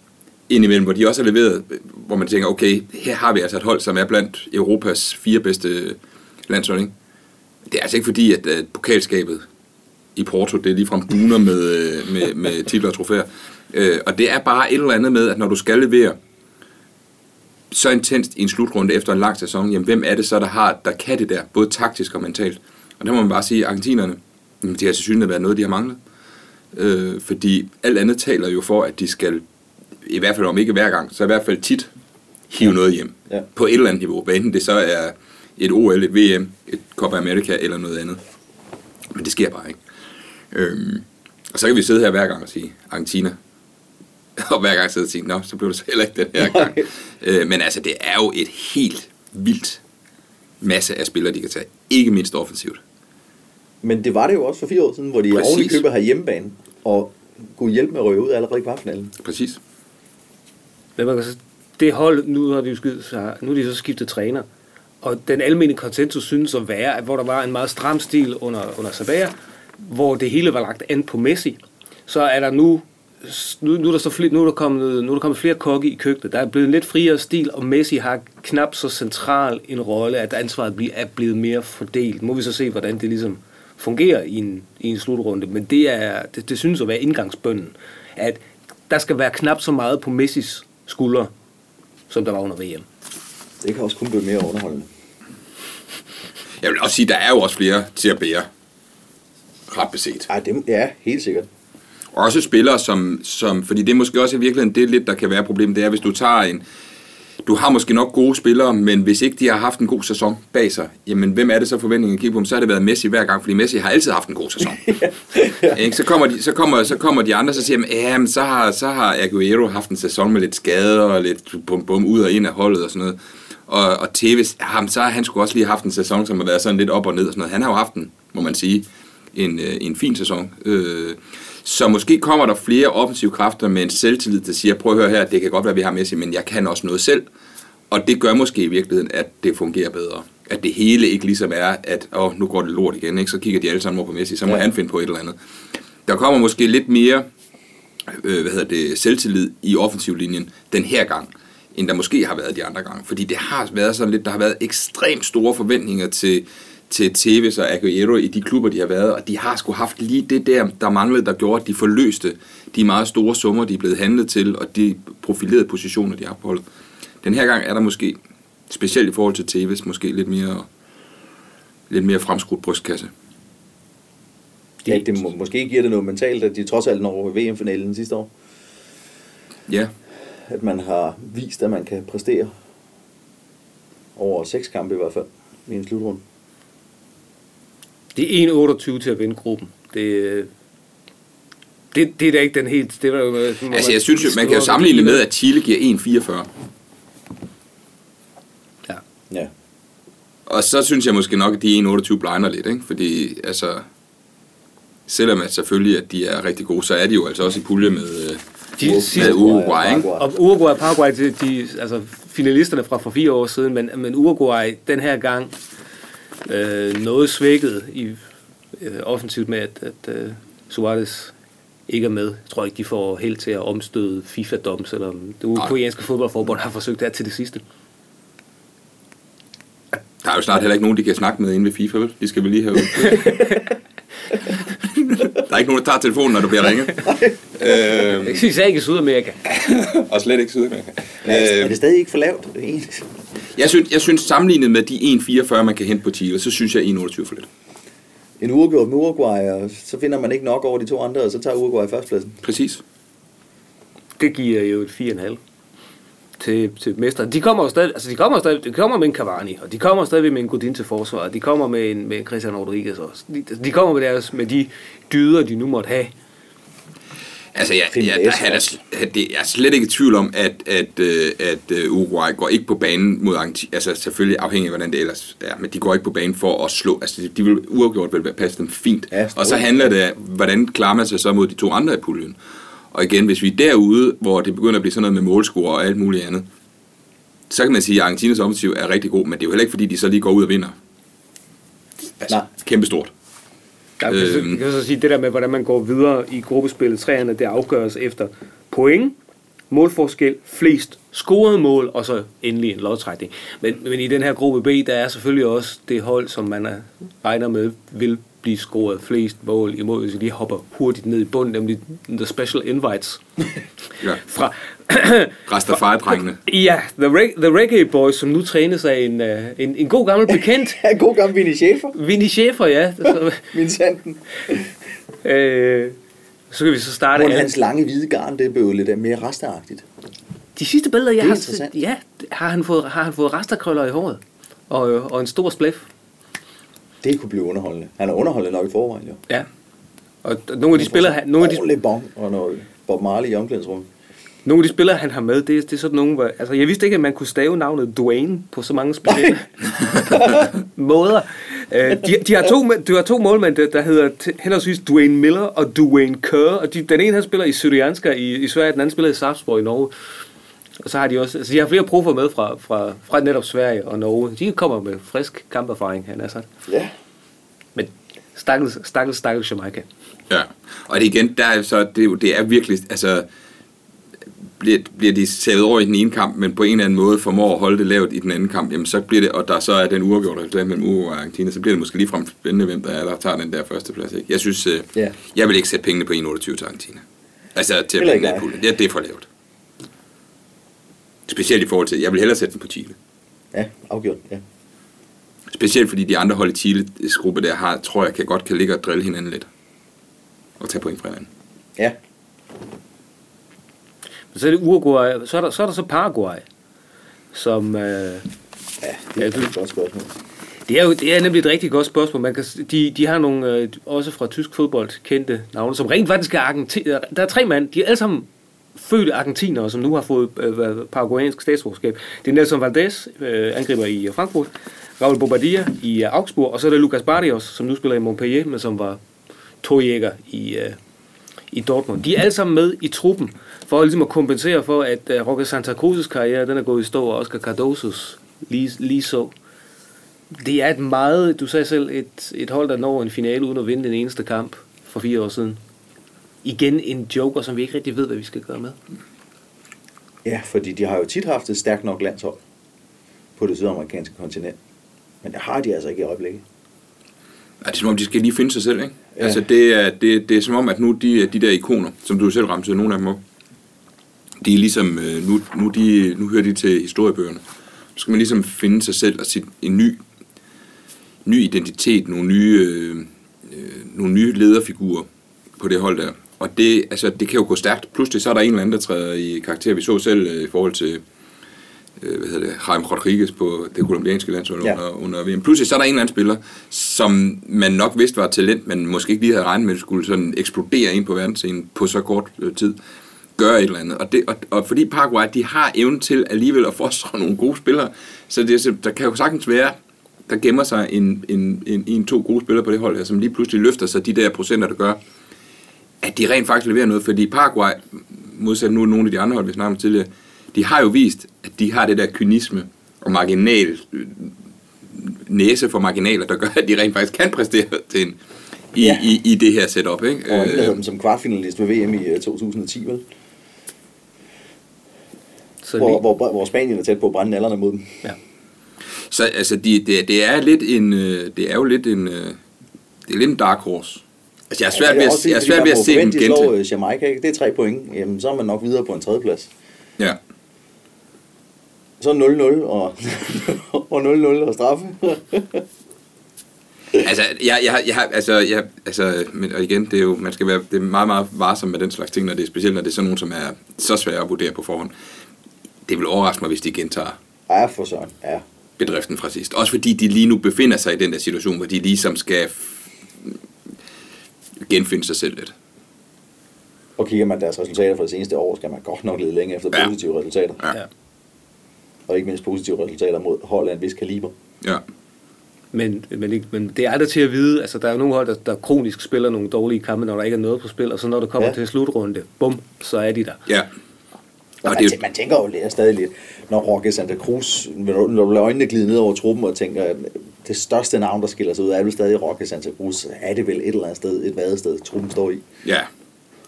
Speaker 3: indimellem, hvor de også har leveret, hvor man tænker, okay, her har vi altså et hold, som er blandt Europas fire bedste landshold, ikke? Det er altså ikke fordi, at, at pokalskabet i Porto, det er ligefrem buner med, øh, med, med titler og trofæer. Øh, og det er bare et eller andet med, at når du skal levere så intenst i en slutrunde efter en lang sæson, jamen hvem er det så, der, har, der kan det der, både taktisk og mentalt? Og der må man bare sige, at argentinerne, jamen, det har selvfølgelig været noget, de har manglet. Øh, fordi alt andet taler jo for, at de skal, i hvert fald om ikke hver gang, så i hvert fald tit hive noget hjem.
Speaker 4: Ja.
Speaker 3: På et eller andet niveau. Hvad enten det så er et OL, et VM, et Copa America eller noget andet. Men det sker bare ikke. Øhm, og så kan vi sidde her hver gang og sige, Argentina. Og hver gang sidde og sige, nå, så blev det så heller ikke den her gang. øh, men altså, det er jo et helt vildt masse af spillere, de kan tage. Ikke mindst offensivt.
Speaker 4: Men det var det jo også for fire år siden, hvor de
Speaker 3: Præcis.
Speaker 4: oven i købet har hjemmebane, og kunne hjælpe med at røve ud allerede i kvartfinalen.
Speaker 3: Præcis.
Speaker 2: Men man kan så, det hold, nu har de jo skidt, så, nu har de så skiftet træner. Og den almindelige konsensus synes at være, at hvor der var en meget stram stil under, under Sabaya, hvor det hele var lagt an på Messi, så er der nu, nu, nu, er der så flere, nu, er der kommet, nu er der kommet flere kokke i køkkenet. Der er blevet en lidt friere stil, og Messi har knap så central en rolle, at ansvaret bliver- er blevet mere fordelt. Må vi så se, hvordan det ligesom fungerer i en, i en slutrunde. Men det, er, det, det synes at være indgangsbønden, at der skal være knap så meget på Messis skuldre, som der var under VM.
Speaker 4: Det kan også kun blive mere underholdende.
Speaker 3: Jeg vil også sige, der er jo også flere til at bære. Ret beset.
Speaker 4: Ej, det, ja, helt sikkert.
Speaker 3: Også spillere, som, som, fordi det er måske også i virkeligheden det lidt, der kan være problemet, det er, hvis du tager en, du har måske nok gode spillere, men hvis ikke de har haft en god sæson bag sig, jamen hvem er det så forventningen at kigge på dem? Så har det været Messi hver gang, fordi Messi har altid haft en god sæson. Ikke? så, kommer de, så, kommer, så kommer de andre, så siger de, ja, men så har, så har Aguero haft en sæson med lidt skader og lidt bum, bum ud og ind af holdet og sådan noget. Og, og Tevez, ja, men så har han skulle også lige haft en sæson, som har været sådan lidt op og ned og sådan noget. Han har jo haft en, må man sige, en, øh, en fin sæson. Øh, så måske kommer der flere offensive kræfter med en selvtillid, der siger, prøv at høre her, det kan godt være, at vi har Messi, men jeg kan også noget selv. Og det gør måske i virkeligheden, at det fungerer bedre. At det hele ikke ligesom er, at åh, nu går det lort igen, ikke? så kigger de alle sammen over på Messi, så må
Speaker 4: ja.
Speaker 3: han finde på et eller andet. Der kommer måske lidt mere øh, hvad hedder det, selvtillid i offensivlinjen den her gang, end der måske har været de andre gange. Fordi det har været sådan lidt, der har været ekstremt store forventninger til, til Tevez og Aguero i de klubber, de har været, og de har sgu haft lige det der, der manglede, der gjorde, at de forløste de meget store summer, de er blevet handlet til, og de profilerede positioner, de har på holdet. Den her gang er der måske, specielt i forhold til Tevez, måske lidt mere, lidt mere fremskudt brystkasse.
Speaker 4: Ja, det må, måske giver det noget mentalt, at de trods alt når over VM-finalen sidste år.
Speaker 3: Ja,
Speaker 4: At man har vist, at man kan præstere over seks kampe i hvert fald i en slutrunde.
Speaker 2: Det er 1,28 til at vinde gruppen. Det, det, det er da ikke den helt... Det var jo,
Speaker 3: altså jeg synes jo, man kan jo sammenligne med, at Chile giver 1,44.
Speaker 2: Ja.
Speaker 4: Ja.
Speaker 3: Og så synes jeg måske nok, at de 1,28 blinder lidt, ikke? Fordi, altså, selvom at selvfølgelig, at de er rigtig gode, så er de jo altså også i pulje med, øh,
Speaker 2: De
Speaker 3: med Uruguay, ikke?
Speaker 2: Og Uruguay og Paraguay, de, de, altså finalisterne fra for fire år siden, men, men Uruguay den her gang øh, noget svækket i øh, offensivt med, at, at øh, Suarez ikke er med. Jeg tror ikke, de får held til at omstøde FIFA-dom, selvom det ukrainske fodboldforbund har forsøgt det til det sidste.
Speaker 3: Der er jo snart heller ikke nogen, de kan snakke med inde ved FIFA, vel? De skal vi lige have ud. der er ikke nogen, der tager telefonen, når du bliver ringet. øhm,
Speaker 2: Især ikke i Sydamerika.
Speaker 3: og slet ikke Sydamerika.
Speaker 4: Men er,
Speaker 3: Øhm,
Speaker 4: det stadig ikke for lavt?
Speaker 3: jeg, synes, jeg synes, sammenlignet med de 1,44, man kan hente på Chile, så synes jeg 1,28 for lidt.
Speaker 4: En uafgjort med Uruguay, og så finder man ikke nok over de to andre, og så tager Uruguay førstpladsen.
Speaker 3: Præcis.
Speaker 2: Det giver jo et 4,5 til, til mestre. De kommer jo stadig, altså de kommer stadig, de kommer med en Cavani, og de kommer stadig med en Godin til forsvar, og de kommer med en, med Christian Rodriguez også. De, de kommer med, deres, med de dyder, de nu måtte have.
Speaker 3: Altså, ja,
Speaker 4: Finesse
Speaker 3: der, han er, det, jeg er slet ikke i tvivl om, at, at, øh, at øh, Uruguay går ikke på banen mod Argentina. Altså, selvfølgelig afhængig af, hvordan det ellers er, men de går ikke på banen for at slå. Altså, de, vil uafgjort vil passe dem fint.
Speaker 4: Ja,
Speaker 3: og så handler det om, hvordan klarer man sig så mod de to andre i puljen. Og igen, hvis vi er derude, hvor det begynder at blive sådan noget med målscore og alt muligt andet, så kan man sige, at Argentinas offensiv er rigtig god, men det er jo heller ikke, fordi de så lige går ud og vinder. Altså,
Speaker 4: Nej.
Speaker 3: kæmpestort.
Speaker 2: Der kan,
Speaker 3: Øhm.
Speaker 2: kan så sige, det der med, hvordan man går videre i gruppespillet, træerne, det afgøres efter point, målforskel, flest scorede mål, og så endelig en lodtrækning. Men, men i den her gruppe B, der er selvfølgelig også det hold, som man er, regner med, vil blive scoret flest mål imod, hvis vi lige hopper hurtigt ned i bunden, nemlig The Special Invites
Speaker 3: Ja.
Speaker 2: fra,
Speaker 3: Rastafari-drengene.
Speaker 2: ja, the, Reg- the Reggae Boys, som nu trænes af en, øh, en, en god gammel bekendt,
Speaker 4: Ja, god gammel Vinnie Schaefer.
Speaker 2: Vinnie Schaefer, ja.
Speaker 4: Min sanden.
Speaker 2: øh, så kan vi så starte.
Speaker 4: Hvor
Speaker 2: an-
Speaker 4: hans lange hvide garn, det blev lidt mere resteagtigt.
Speaker 2: De sidste billeder, jeg har set, ja, har han fået, har han fået resterkrøller i håret. Og, øh, og en stor spliff.
Speaker 4: Det kunne blive underholdende. Han er underholdende nok i forvejen, jo.
Speaker 2: Ja. Og nogle af de spillere, han, nogle af de,
Speaker 4: bong og noget Bob Marley i omklædningsrummet.
Speaker 2: nogle af de spillere, han har med, det, er- det er sådan nogle, hvor, altså jeg vidste ikke, at man kunne stave navnet Dwayne på så mange specielle måder. Øh, de, de, har to, de har to målmænd, der, der hedder henholdsvis Dwayne Miller og Dwayne Kerr, og de, den ene han spiller i Syrianska i, i Sverige, den anden spiller i Sarpsborg i Norge. Og så har de også, altså de har flere profer med fra, fra, fra netop Sverige og Norge. De kommer med frisk kamperfaring, han er sagt.
Speaker 4: Ja.
Speaker 2: Men stakkels, stakkels, stakkels Jamaica.
Speaker 3: Ja, og det igen, der er så, det, er det er virkelig, altså, bliver, bliver de savet over i den ene kamp, men på en eller anden måde formår at holde det lavt i den anden kamp, jamen så bliver det, og der så er den uafgjorte resultat mellem Uruguay og Argentina, så bliver det måske ligefrem spændende, hvem der er, der tager den der første plads. Ikke? Jeg synes, øh,
Speaker 4: Ja.
Speaker 3: jeg vil ikke sætte pengene på 1,28 til Argentina. Altså til at vinde puljen. Ja, det er for lavt. Specielt i forhold til, jeg vil hellere sætte den på Chile.
Speaker 4: Ja, afgjort. Ja.
Speaker 3: Specielt fordi de andre hold i Chiles gruppe der har, tror jeg, kan godt kan ligge og drille hinanden lidt. Og tage point fra hinanden.
Speaker 4: Ja.
Speaker 2: Så er det Uruguay, så er der så, er der så Paraguay, som... Øh,
Speaker 4: Ja, det er et godt spørgsmål.
Speaker 2: det er jo det er nemlig et rigtig godt spørgsmål. Man kan, de, de har nogle, øh, også fra tysk fodbold, kendte navne, som rent faktisk er argentiner. Der er tre mand, de er alle sammen fødte argentinere, som nu har fået øh, paraguayansk statsborgerskab. Det er Nelson Valdez, øh, angriber i Frankfurt, Raul Bobadilla i øh, Augsburg, og så er det Lucas Barrios, som nu spiller i Montpellier, men som var tojæger i, øh, i Dortmund. De er alle sammen med i truppen, for ligesom at kompensere for, at øh, Roque Santa Cruz's karriere, den er gået i stå, og Oscar Cardosos lige, lige så. Det er et meget, du sagde selv, et, et hold, der når en finale uden at vinde den eneste kamp for fire år siden. Igen en joker, som vi ikke rigtig ved, hvad vi skal gøre med.
Speaker 4: Ja, fordi de har jo tit haft et stærkt nok landshold på det sydamerikanske kontinent. Men det har de altså ikke i øjeblikket.
Speaker 3: Ja, det er som om, de skal lige finde sig selv, ikke?
Speaker 4: Ja.
Speaker 3: Altså, det er, det, det er som om, at nu de, de der ikoner, som du selv ramte, nogle af dem op, de er ligesom, øh, nu, nu, de, nu hører de til historiebøgerne. Så skal man ligesom finde sig selv og sit, en ny, ny identitet, nogle nye, øh, øh, nogle nye lederfigurer på det hold der. Og det, altså, det kan jo gå stærkt. Pludselig så er der en eller anden, der træder i karakter. Vi så selv øh, i forhold til øh, hvad hedder det, Jaime Rodriguez på det kolumbianske landshold
Speaker 4: Ja.
Speaker 3: under, under VM. Pludselig så er der en eller anden spiller, som man nok vidste var talent, men måske ikke lige havde regnet med, at skulle sådan eksplodere ind på verdensscenen på så kort øh, tid gøre et eller andet. Og, det, og, og fordi Paraguay, de har evnen til alligevel at fostre nogle gode spillere, så det, er der kan jo sagtens være, der gemmer sig en, en, en, en to gode spillere på det hold her, som lige pludselig løfter sig de der procenter, der gør, at de rent faktisk leverer noget, fordi Paraguay, modsat nu nogle af de andre hold, vi snakkede om tidligere, de har jo vist, at de har det der kynisme og marginal øh, næse for marginaler, der gør, at de rent faktisk kan præstere til en, i,
Speaker 4: Ja.
Speaker 3: i, i det her setup. Ikke?
Speaker 4: Og
Speaker 3: Øh,
Speaker 4: dem som kvartfinalist ved VM i øh, 2010, vel?
Speaker 2: Så
Speaker 4: Hvor,
Speaker 2: lige,
Speaker 4: hvor, hvor Spanien er tæt på at brænde nallerne mod dem.
Speaker 2: ja.
Speaker 3: Så altså, de, det, det er lidt en, øh, det er jo lidt en, øh, det er lidt en dark horse. Altså, jeg er svært ved, at, jeg er svært ved at se dem
Speaker 4: slår
Speaker 3: gentage.
Speaker 4: øh, Jamaica, ikke? Det er tre point. Jamen, så er man nok videre på en tredjeplads.
Speaker 3: Ja.
Speaker 4: Så 0-0 og, og 0-0 og straffe.
Speaker 3: Altså, jeg, jeg, jeg, har- altså, jeg, altså, men, og igen, det er jo, man skal være det er meget, meget varsom med den slags ting, når det er specielt, når det er sådan nogen, som er så svære at vurdere på forhånd. Det vil overraske mig, hvis de gentager
Speaker 4: Ja, for søren. Ja.
Speaker 3: bedriften fra sidst. Også fordi de lige nu befinder sig i den der situation, hvor de ligesom skal genfinde sig selv lidt.
Speaker 4: Og kigger man deres resultater fra det seneste år, skal man godt nok lede længe efter
Speaker 3: Ja.
Speaker 4: positive resultater.
Speaker 3: Ja.
Speaker 4: Og ikke mindst positive resultater mod hold af en vis kaliber.
Speaker 3: Ja.
Speaker 2: Men, men, men det er aldrig til at vide. Altså, der er jo nogle hold, der, der kronisk spiller nogle dårlige kampe, når der ikke er noget på spil, og så når det kommer
Speaker 4: ja.
Speaker 2: til slutrunde, bum, så er de der.
Speaker 3: Ja.
Speaker 4: Og man,
Speaker 3: det
Speaker 4: man tænker jo stadig lidt, når Roque Santa Cruz, når når du lader øjnene glide ned over truppen og tænker, at det største navn, der skiller sig ud, er vel stadig Roque Santa Cruz. Er det vel et eller andet sted, et vadested, truppen står i?
Speaker 3: Ja.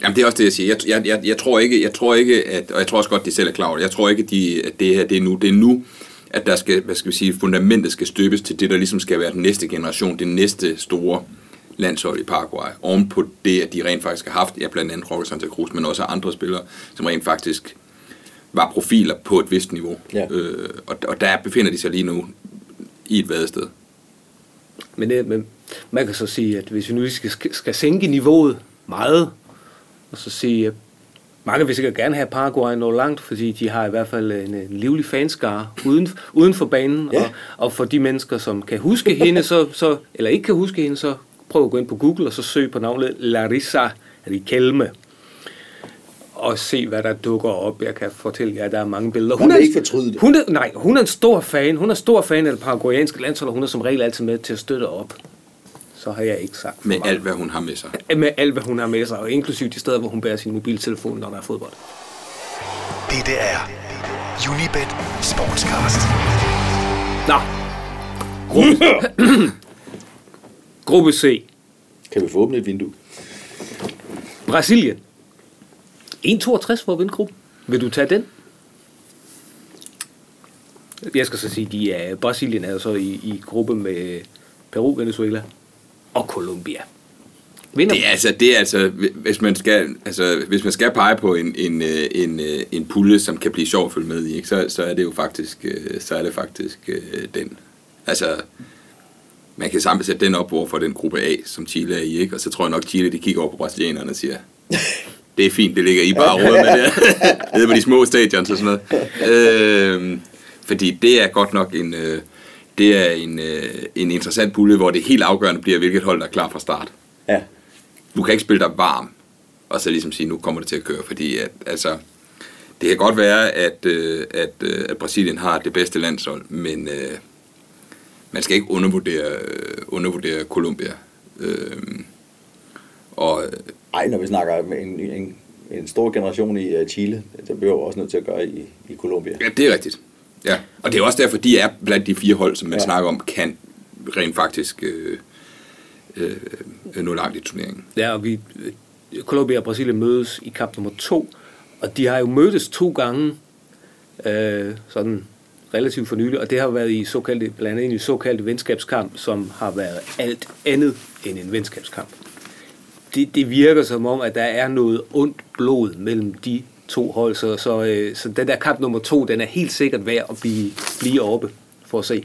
Speaker 3: Jamen, det er også det, jeg siger. Jeg, jeg, jeg, jeg, tror ikke, jeg tror ikke, at, og jeg tror også godt, de selv er klar over det. Jeg tror ikke, de, at det her det er nu. Det er nu, at der skal, hvad skal vi sige, fundamentet skal støbes til det, der ligesom skal være den næste generation, det næste store landshold i Paraguay. Oven på det, at de rent faktisk har haft, ja, blandt andet Roque Santa Cruz, men også andre spillere, som rent faktisk var profiler på et vist niveau.
Speaker 4: Ja.
Speaker 3: Øh, og, og der befinder de sig lige nu i et vadested.
Speaker 2: Men, det, men man kan så sige, at hvis vi nu skal, skal sænke niveauet meget, og så sige, at mange vil sikkert gerne have Paraguay nå langt, fordi de har i hvert fald en, en livlig fanskare uden, uden for banen.
Speaker 4: Ja.
Speaker 2: Og, og for de mennesker, som kan huske hende, så, så, eller ikke kan huske hende, så prøv at gå ind på Google og så søg på navnet Larissa Riquelme. Og se, hvad der dukker op. Jeg kan fortælle jer, at der er mange billeder.
Speaker 4: Man vil ikke fortryde det.
Speaker 2: Hun er, nej, hun er en stor fan. Hun er stor fan af det paraguayanske landshold, og hun er som regel altid med til at støtte op. Så har jeg ikke sagt
Speaker 3: Med
Speaker 2: meget.
Speaker 3: alt, hvad hun har med sig.
Speaker 2: Med alt, hvad hun har med sig, og inklusive de steder, hvor hun bærer sin mobiltelefon, når der er fodbold.
Speaker 1: Dette er Unibet Sportscast.
Speaker 2: Nå. Gruppe, Gruppe C.
Speaker 4: Kan vi få åbnet et vindue?
Speaker 2: Brasilien. 1,62 for at vinde gruppen. Vil du tage den? Jeg skal så sige, de er, Brasilien er jo så i, i gruppe med Peru, Venezuela og Colombia. Vinder
Speaker 3: Det er altså, det er altså hvis man skal, altså, hvis man skal pege på en, en, øh, en, øh, en pulje, som kan blive sjov at følge med i, ikke, så, så er det jo faktisk, øh, så er det faktisk øh, den. Altså, man kan sammen sætte den op over for den gruppe A, som Chile er i, ikke? og så tror jeg nok, Chile de kigger over på brasilianerne og siger, det er fint, det ligger I bare råd med det. Nede på de små stadions og sådan noget. Øh, fordi det er godt nok en, øh, det er en, øh, en interessant pulje, hvor det helt afgørende bliver, hvilket hold, der er klar fra start
Speaker 4: Ja.
Speaker 3: du kan ikke spille dig varm, og så ligesom sige, nu kommer det til at køre, fordi at, altså, det kan godt være, at, øh, at, øh, at Brasilien har det bedste landshold, men øh, man skal ikke undervurdere, øh, undervurdere Colombia. Øh, og
Speaker 4: Ej, når vi snakker om en, en, en stor generation i uh, Chile, det bliver jo også nødt til at gøre i, i Colombia.
Speaker 3: ja, det er rigtigt. Ja. Og det er også derfor, de er blandt de fire hold, som man
Speaker 4: Ja.
Speaker 3: snakker om, kan rent faktisk øh, øh, nå langt i turneringen.
Speaker 2: Ja, og vi, øh, Colombia og Brasilien mødes i kamp nummer to, og de har jo mødtes to gange, øh, sådan relativt for nylig, og det har været i såkaldte, blandt andet i en såkaldt venskabskamp, som har været alt andet end en venskabskamp. Det, det virker som om, at der er noget ondt blod mellem de to hold, så, så, øh, så den der kamp nummer to, den er helt sikkert værd at blive, blive oppe for at se.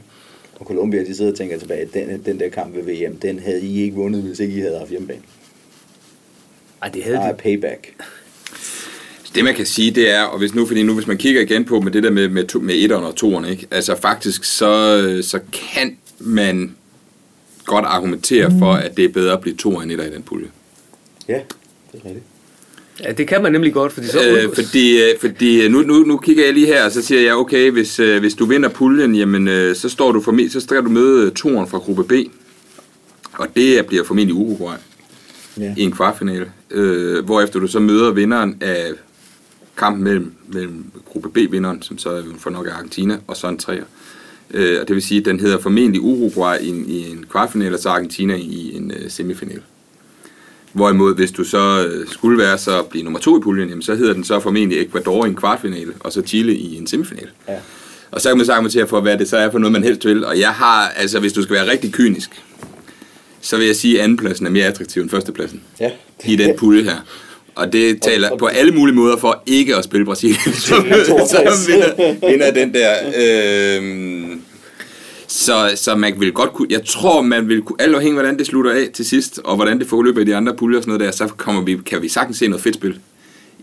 Speaker 4: Og Colombia, de sidder og tænker tilbage, at den, den der kamp ved VM, den havde I ikke vundet, hvis ikke I havde haft hjemmebane.
Speaker 2: Ej, det
Speaker 4: Der
Speaker 2: havde
Speaker 4: er
Speaker 2: de.
Speaker 4: payback.
Speaker 3: Det man kan sige, det er, og hvis nu, fordi nu hvis man kigger igen på med det der med, med, to, med etteren og toeren, ikke? altså faktisk så, så kan man godt argumentere for, at det er bedre at blive to end etter i den pulje.
Speaker 4: Ja, det er rigtigt.
Speaker 2: Ja, det kan man nemlig godt, fordi så...
Speaker 3: Øh, fordi øh, fordi nu, nu, nu kigger jeg lige her, og så siger jeg, okay, hvis, øh, hvis du vinder puljen, jamen, øh, så, står du for, så skal du møde toeren fra gruppe B. Og det bliver formentlig Uruguay
Speaker 4: Ja.
Speaker 3: i en kvartfinale. Øh, hvorefter du så møder vinderen af kampen mellem, mellem gruppe B-vinderen, som så for nok er Argentina, og så en træer. Øh, og det vil sige, at den hedder formentlig Uruguay i en, i en kvartfinale, og så Argentina i en øh, semifinal. Hvorimod, hvis du så øh, skulle være så blive nummer to i puljen, jamen, så hedder den så formentlig Ecuador i en kvartfinale, og så Chile i en semifinal.
Speaker 4: Ja.
Speaker 3: Og så kan man så argumentere for, hvad det så er for noget, man helst vil. Og jeg har, altså hvis du skal være rigtig kynisk, så vil jeg sige, at andenpladsen er mere attraktiv end førstepladsen
Speaker 4: Ja.
Speaker 3: i den pulje her. Og det taler på alle mulige måder for ikke at spille Brasilien, som, som vinder, vinder den der. Øhm, så, så man vil godt kunne, jeg tror man vil kunne, alt afhængig af, hvordan det slutter af til sidst, og hvordan det forløber i de andre puljer og sådan noget der, så kommer vi, kan vi sagtens se noget fedt spil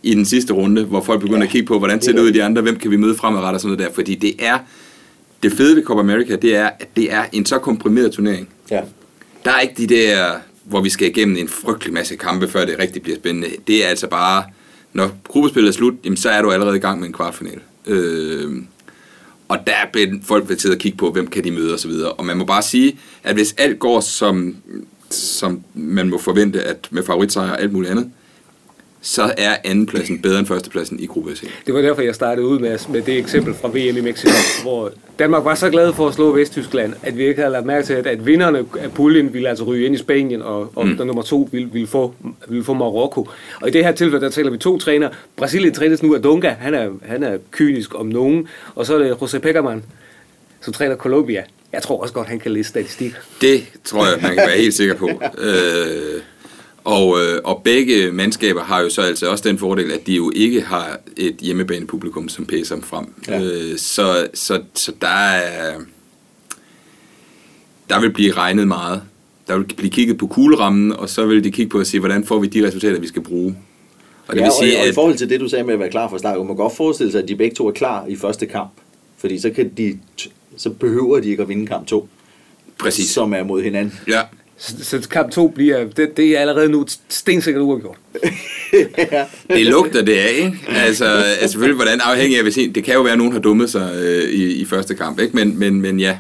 Speaker 3: i den sidste runde, hvor folk begynder
Speaker 4: Ja,
Speaker 3: at kigge på, hvordan
Speaker 4: det
Speaker 3: ser
Speaker 4: er
Speaker 3: det ud i de andre, hvem kan vi møde fremadrettet og sådan noget der, fordi det er, det fede ved Copa America, det er, at det er en så komprimeret turnering.
Speaker 4: Ja.
Speaker 3: Der er ikke de der, hvor vi skal igennem en frygtelig masse kampe, før det rigtig bliver spændende. Det er altså bare, når gruppespillet er slut, jamen, så er du allerede i gang med en kvartfinal. Øh, og der er folk ved tid at kigge på, hvem kan de møde osv. Og man må bare sige, at hvis alt går som, som man må forvente, at med favoritsejr og alt muligt andet, så er andenpladsen bedre end førstepladsen i gruppe C.
Speaker 2: Det var derfor, jeg startede ud med, med det eksempel fra VM i Mexico, hvor Danmark var så glad for at slå Vesttyskland, at vi ikke havde lagt mærke til, at, at vinderne af puljen ville altså ryge ind i Spanien, og, og mm. der nummer to ville, ville, få, ville få Marokko. Og i det her tilfælde, der taler vi to træner. Brasilien trænes nu af Dunga, han er, han er kynisk om nogen, og så er det José Peckerman, som træner Colombia. Jeg tror også godt, han kan læse statistik.
Speaker 3: Det tror jeg, man kan være helt sikker på. Øh, og, øh, og begge mandskaber har jo så altså også den fordel, at de jo ikke har et hjemmebanepublikum, som pæser dem frem.
Speaker 4: Ja.
Speaker 3: Øh, så, så, så der er... Der vil blive regnet meget. Der vil blive kigget på kuglerammen, og så vil de kigge på at se, hvordan får vi de resultater, vi skal bruge. Og det
Speaker 4: ja,
Speaker 3: vil sige,
Speaker 4: og, og i forhold til det, du sagde med at være klar fra start, man kan godt forestille sig, at de begge to er klar i første kamp. Fordi så, kan de, så behøver de ikke at vinde kamp to,
Speaker 3: Præcis.
Speaker 4: som er mod hinanden.
Speaker 3: Ja,
Speaker 2: Så, så kamp 2 bliver, det, det er allerede nu stensikkert uafgjort.
Speaker 3: det lugter det af, ikke? Altså, altså selvfølgelig, hvordan afhængig af, hvis en, det kan jo være, at nogen har dummet sig øh, i, i første kamp, ikke? Men, men, men ja.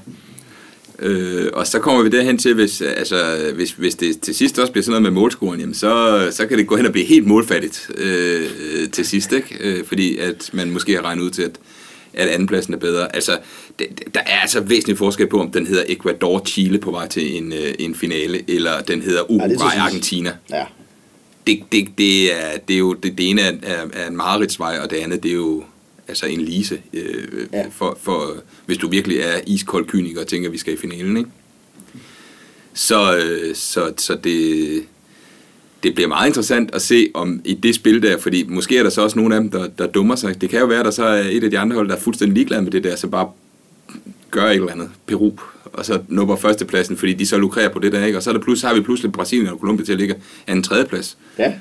Speaker 3: Øh, og så kommer vi derhen til, hvis, altså, hvis, hvis det til sidst også bliver sådan noget med målscoren, jamen så, så kan det gå hen og blive helt målfattigt øh, til sidst, ikke? Øh, fordi at man måske har regnet ud til, at, at andenpladsen er bedre. Altså, det, der er altså væsentlig forskel på, om den hedder Ecuador-Chile på vej til en, øh, en finale, eller den hedder
Speaker 4: er sidst.
Speaker 3: Uruguay-Argentina
Speaker 4: Ja.
Speaker 3: det, det, det, er, det er jo det, det ene er, er, er en mareridtsvej, og det andet det er jo altså en lise, øh,
Speaker 4: ja.
Speaker 3: for, for, hvis du virkelig er iskold kyniker og tænker, at vi skal i finalen. Ikke? Så, øh, så, så det, det bliver meget interessant at se om i det spil der, fordi måske er der så også nogle af dem, der, der dummer sig. Det kan jo være, at der så er et af de andre hold, der er fuldstændig ligeglad med det der, så bare gør et eller andet. Peru, og så nupper førstepladsen, fordi de så lukrerer på det der, ikke? Og så, er der plus, så har vi pludselig Brasilien og Colombia til at ligge af en tredjeplads.
Speaker 4: Ja.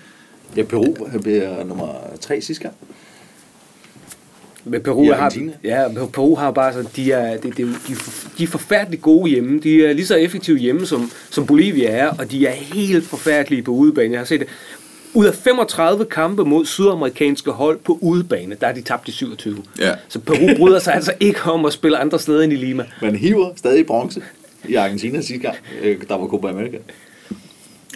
Speaker 4: Ja, Peru bliver nummer tre sidste gang.
Speaker 2: Men Peru
Speaker 4: I
Speaker 2: har, ja, Peru har bare så, de er, de, er for- de er forfærdeligt gode hjemme. De er lige så effektive hjemme, som, som Bolivia er, og de er helt forfærdelige på udebane. Jeg har set det. Ud af 35 kampe mod sydamerikanske hold på udebane, der er de tabt i 27.
Speaker 3: Ja.
Speaker 2: Så Peru bryder sig altså ikke om at spille andre steder end i Lima.
Speaker 4: Man hiver stadig bronze i Argentina sidste gang, øh, der var Copa America.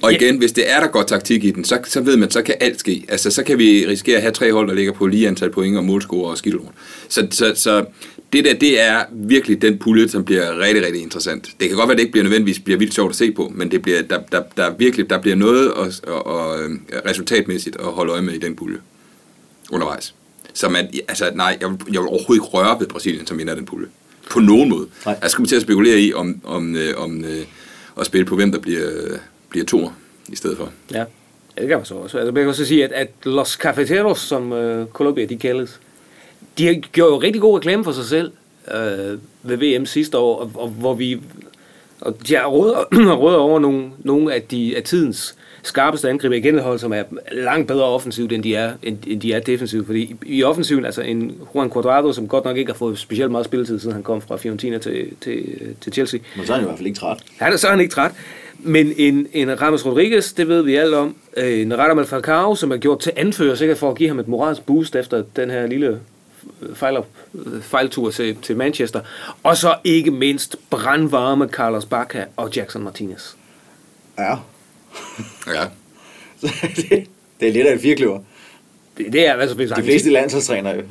Speaker 3: Og igen, hvis det er der godt taktik i den, så, så ved man, så kan alt ske. Altså, så kan vi risikere at have tre hold, der ligger på lige antal point og målscorer og skildrum. Så, så, så det der, det er virkelig den pulje, som bliver rigtig, rigtig interessant. Det kan godt være, at det ikke bliver nødvendigvis bliver vildt sjovt at se på, men det bliver, der, der, der, er virkelig, der bliver noget og, og, og, øh, resultatmæssigt at holde øje med i den pulje undervejs. Så man, altså, nej, jeg vil, jeg vil overhovedet ikke røre ved Brasilien, som vinder den pulje. På nogen måde.
Speaker 4: Nej.
Speaker 3: Jeg skulle til at spekulere i, om, om, øh, om øh, at spille på, hvem der bliver, bliver toer i stedet for.
Speaker 2: Ja, ja det kan man så også. Altså, man kan også sige, at, at Los Cafeteros, som øh, Colombia de kaldes, de har gjort jo rigtig god reklame for sig selv øh, ved VM sidste år, og, og hvor vi og de har rådet, rådet over nogle, nogle af, de, af tidens skarpeste angriber igen et hold, som er langt bedre offensivt, end de er, end, end de er defensivt. Fordi i, i offensiven, altså en Juan Cuadrado, som godt nok ikke har fået specielt meget spilletid, siden han kom fra Fiorentina til, til, til Chelsea,
Speaker 4: Men så er han i hvert fald ikke træt.
Speaker 2: han er, så er han ikke træt. Men en, en Ramos Rodriguez, det ved vi alt om. Øh, En Radamel Falcao, som er gjort til anfører, sikkert for at give ham et moralsk boost efter den her lille øh, fejl, øh, fejltur til, til Manchester. Og så ikke mindst brandvarme Carlos Bacca og Jackson Martinez.
Speaker 4: Ja.
Speaker 3: Ja.
Speaker 4: det, det er lidt af et firkløver.
Speaker 2: Det, det er altså,
Speaker 4: De fleste landsholdstrænere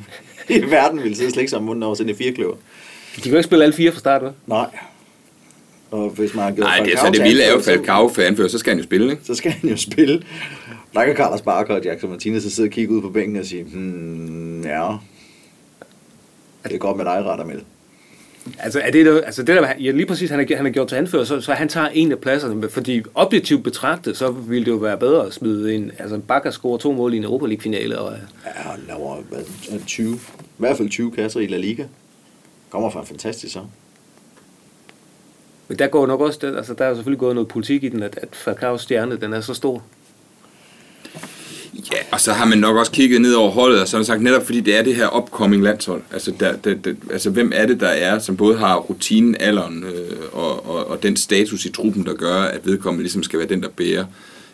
Speaker 4: i verden vil sidde slik sammen munden over et firkløver.
Speaker 2: De kan jo ikke spille alle fire fra start, vel?
Speaker 4: Nej. Og hvis man har gjort
Speaker 3: Nej, det, så det vilde er jo Falcao for anfører, så skal han jo spille, ikke?
Speaker 4: så skal han jo spille. Der kan Carlos Barker og Jackson Martinez så sidde og kigge ud på bænken og sige, hmm, ja, det er godt med dig, retter med.
Speaker 2: Altså, er det, der, altså det der, ja, lige præcis, han er, han er gjort til anfører, så, så han tager en af pladserne, fordi objektivt betragtet, så ville det jo være bedre at smide en, altså Bakker scorer to mål i en Europa League-finale, og
Speaker 4: Ja, han laver hvad, 20, i hvert fald 20 kasser i La Liga. Kommer fra en fantastisk så.
Speaker 2: Men der går nok også, den, altså der er selvfølgelig gået noget politik i den, at, at Falcao's stjerne, den er så stor.
Speaker 3: Ja, og så har man nok også kigget ned over holdet, og så har man sagt, netop fordi det er det her upcoming landshold, altså, der, der, der, altså hvem er det, der er, som både har rutinen, alderen øh, og, og, og den status i truppen, der gør, at vedkommende ligesom skal være den, der bærer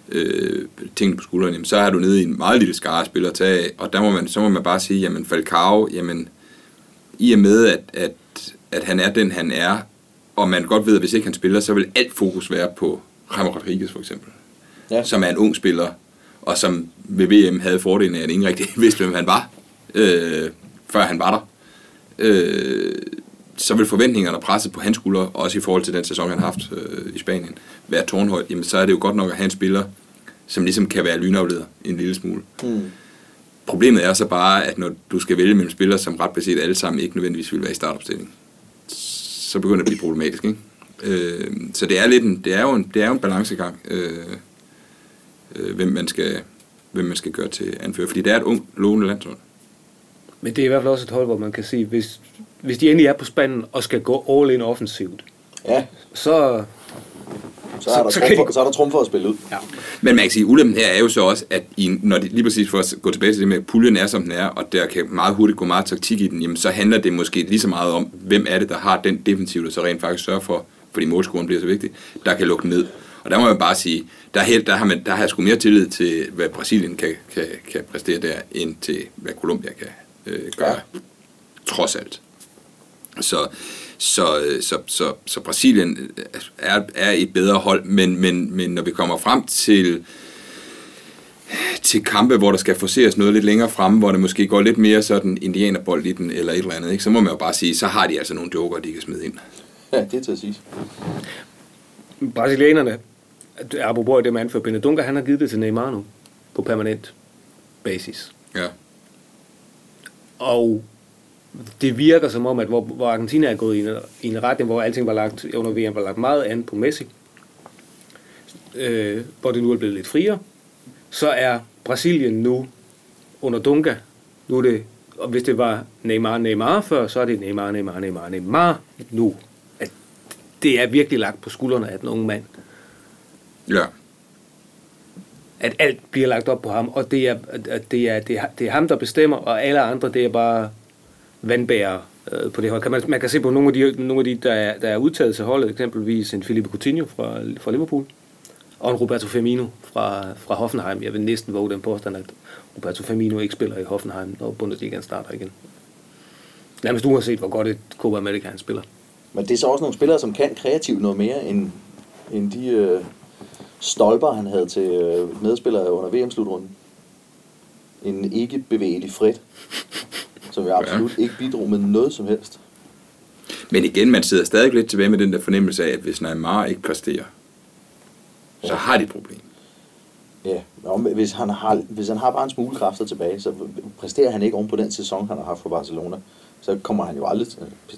Speaker 3: øh, tingene på skuldrene, jamen, så har du nede i en meget lille skare spiller spillere at tage af, og der må man, så må man bare sige, jamen Falcao, jamen i og med, at, at, at han er den, han er, og man godt ved, at hvis ikke han spiller, så vil alt fokus være på Ramon Rodriguez for eksempel
Speaker 4: Ja.
Speaker 3: som er en ung spiller, og som ved VM havde fordelen af, at ingen rigtig vidste, hvem han var, øh, før han var der. Øh, så vil forventningerne og presset på hans skuldre, også i forhold til den sæson, han har haft øh, i Spanien, være tårnhøjt. Jamen, så er det jo godt nok at have en spiller, som ligesom kan være lynafleder en lille smule.
Speaker 4: Mm.
Speaker 3: Problemet er så bare, at når du skal vælge mellem spillere, som ret beset alle sammen ikke nødvendigvis vil være i startopstilling, så begynder det at blive problematisk. Ikke? Øh, så det er, lidt en, det, er jo en, det er jo en balancegang, øh, øh, hvem, man skal, hvem man skal gøre til anfører. Fordi det er et ung, lovende landshold.
Speaker 2: Men det er i hvert fald også et hold, hvor man kan sige, hvis, hvis de endelig er på spanden og skal gå all in offensivt,
Speaker 4: Ja,
Speaker 2: så...
Speaker 4: så er der,
Speaker 2: Så-
Speaker 4: trumfer, så er der trumfer at spille ud.
Speaker 2: Ja.
Speaker 3: Men man kan sige, ulempen her er jo så også, at I, når det, lige præcis for at gå tilbage til det med, at puljen er, som den er, og der kan meget hurtigt gå meget taktik i den, jamen så handler det måske lige så meget om, hvem er det, der har den defensiv, der så rent faktisk sørger for, fordi målscoren bliver så vigtig, der kan lukke ned. Og der må jeg bare sige, der, er helt, der, har, man, der har jeg sgu mere tillid til, hvad Brasilien kan, kan, kan præstere der, end til, hvad Colombia kan øh, gøre.
Speaker 4: Ja.
Speaker 3: Trods alt. Så, så, øh, så, så, så Brasilien er, er et bedre hold, men, men, men når vi kommer frem til til kampe, hvor der skal forceres noget lidt længere frem, hvor det måske går lidt mere sådan indianerbold i den, eller et eller andet, ikke? så må man jo bare sige, så har de altså nogle joker, de kan smide ind.
Speaker 4: Ja, det er til at sige.
Speaker 2: Brasilianerne, apropos det man anfører, Benedunga, han har givet det til Neymar nu, på permanent basis.
Speaker 3: Ja.
Speaker 2: Og det virker som om, at hvor, hvor Argentina er gået i en, i en retning, hvor alting var lagt, under VM var lagt meget an på Messi, øh, hvor det nu er blevet lidt friere, så er Brasilien nu under Dunga. Nu er det, og hvis det var Neymar, Neymar før, så er det Neymar, Neymar, Neymar, Neymar nu. At det er virkelig lagt på skuldrene af den unge mand.
Speaker 3: Ja.
Speaker 2: At alt bliver lagt op på ham, og det er, at det er, det er, det er ham, der bestemmer, og alle andre, det er bare vandbærere øh, på det hold. Kan man, man kan se på nogle af de, nogle af de der, er, der er udtaget til holdet, eksempelvis en Felipe Coutinho fra, fra Liverpool, og en Roberto Firmino fra, fra Hoffenheim. Jeg vil næsten våge den påstand, at Roberto Firmino ikke spiller i Hoffenheim, når Bundesligaen starter igen. Nærmest uanset, hvor godt et Copa America han spiller.
Speaker 4: Men det er så også nogle spillere, som kan kreativt noget mere, end, end de øh, stolper, han havde til øh, medspillere under VM-slutrunden. En ikke bevægelig Fred, som jeg absolut ikke bidrog med noget som helst.
Speaker 3: Men igen, man sidder stadig lidt tilbage med den der fornemmelse af, at hvis Neymar ikke præsterer, så har de et problem.
Speaker 4: Ja, nå, men hvis han, har, hvis han har bare en smule kræfter tilbage, så præsterer han ikke oven på den sæson, han har haft for Barcelona. Så kommer han jo aldrig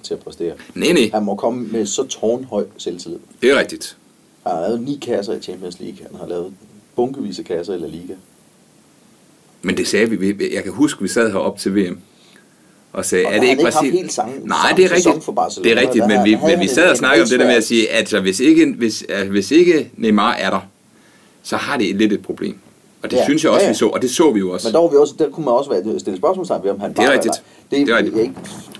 Speaker 4: til, at præstere.
Speaker 3: Nej, nej,
Speaker 4: Han må komme med så tårnhøj selvtillid.
Speaker 3: det er rigtigt.
Speaker 4: Han har lavet ni kasser i Champions League. Han har lavet bunkevis af kasser i La Liga.
Speaker 3: Men det sagde vi, vi- jeg kan huske, vi sad heroppe til VM, og sagde,
Speaker 4: Og
Speaker 3: er det ikke Brasilien?
Speaker 4: helt samme-
Speaker 3: Nej,
Speaker 4: samme
Speaker 3: det er rigtigt.
Speaker 4: for Barcelona.
Speaker 3: Det er rigtigt, men vi, men vi sad og snakkede om det der med at sige, at altså, hvis, ikke, hvis, altså, hvis ikke Neymar er der, så har det lidt et problem. Og det
Speaker 4: Ja,
Speaker 3: synes jeg også,
Speaker 4: ja, ja.
Speaker 3: vi så, og det så vi jo også.
Speaker 4: Men der, var vi også, der kunne man også være, stille spørgsmålstegn ved, om han
Speaker 3: Det er rigtigt.
Speaker 4: Det,
Speaker 3: Det er rigtigt.
Speaker 4: Ikke,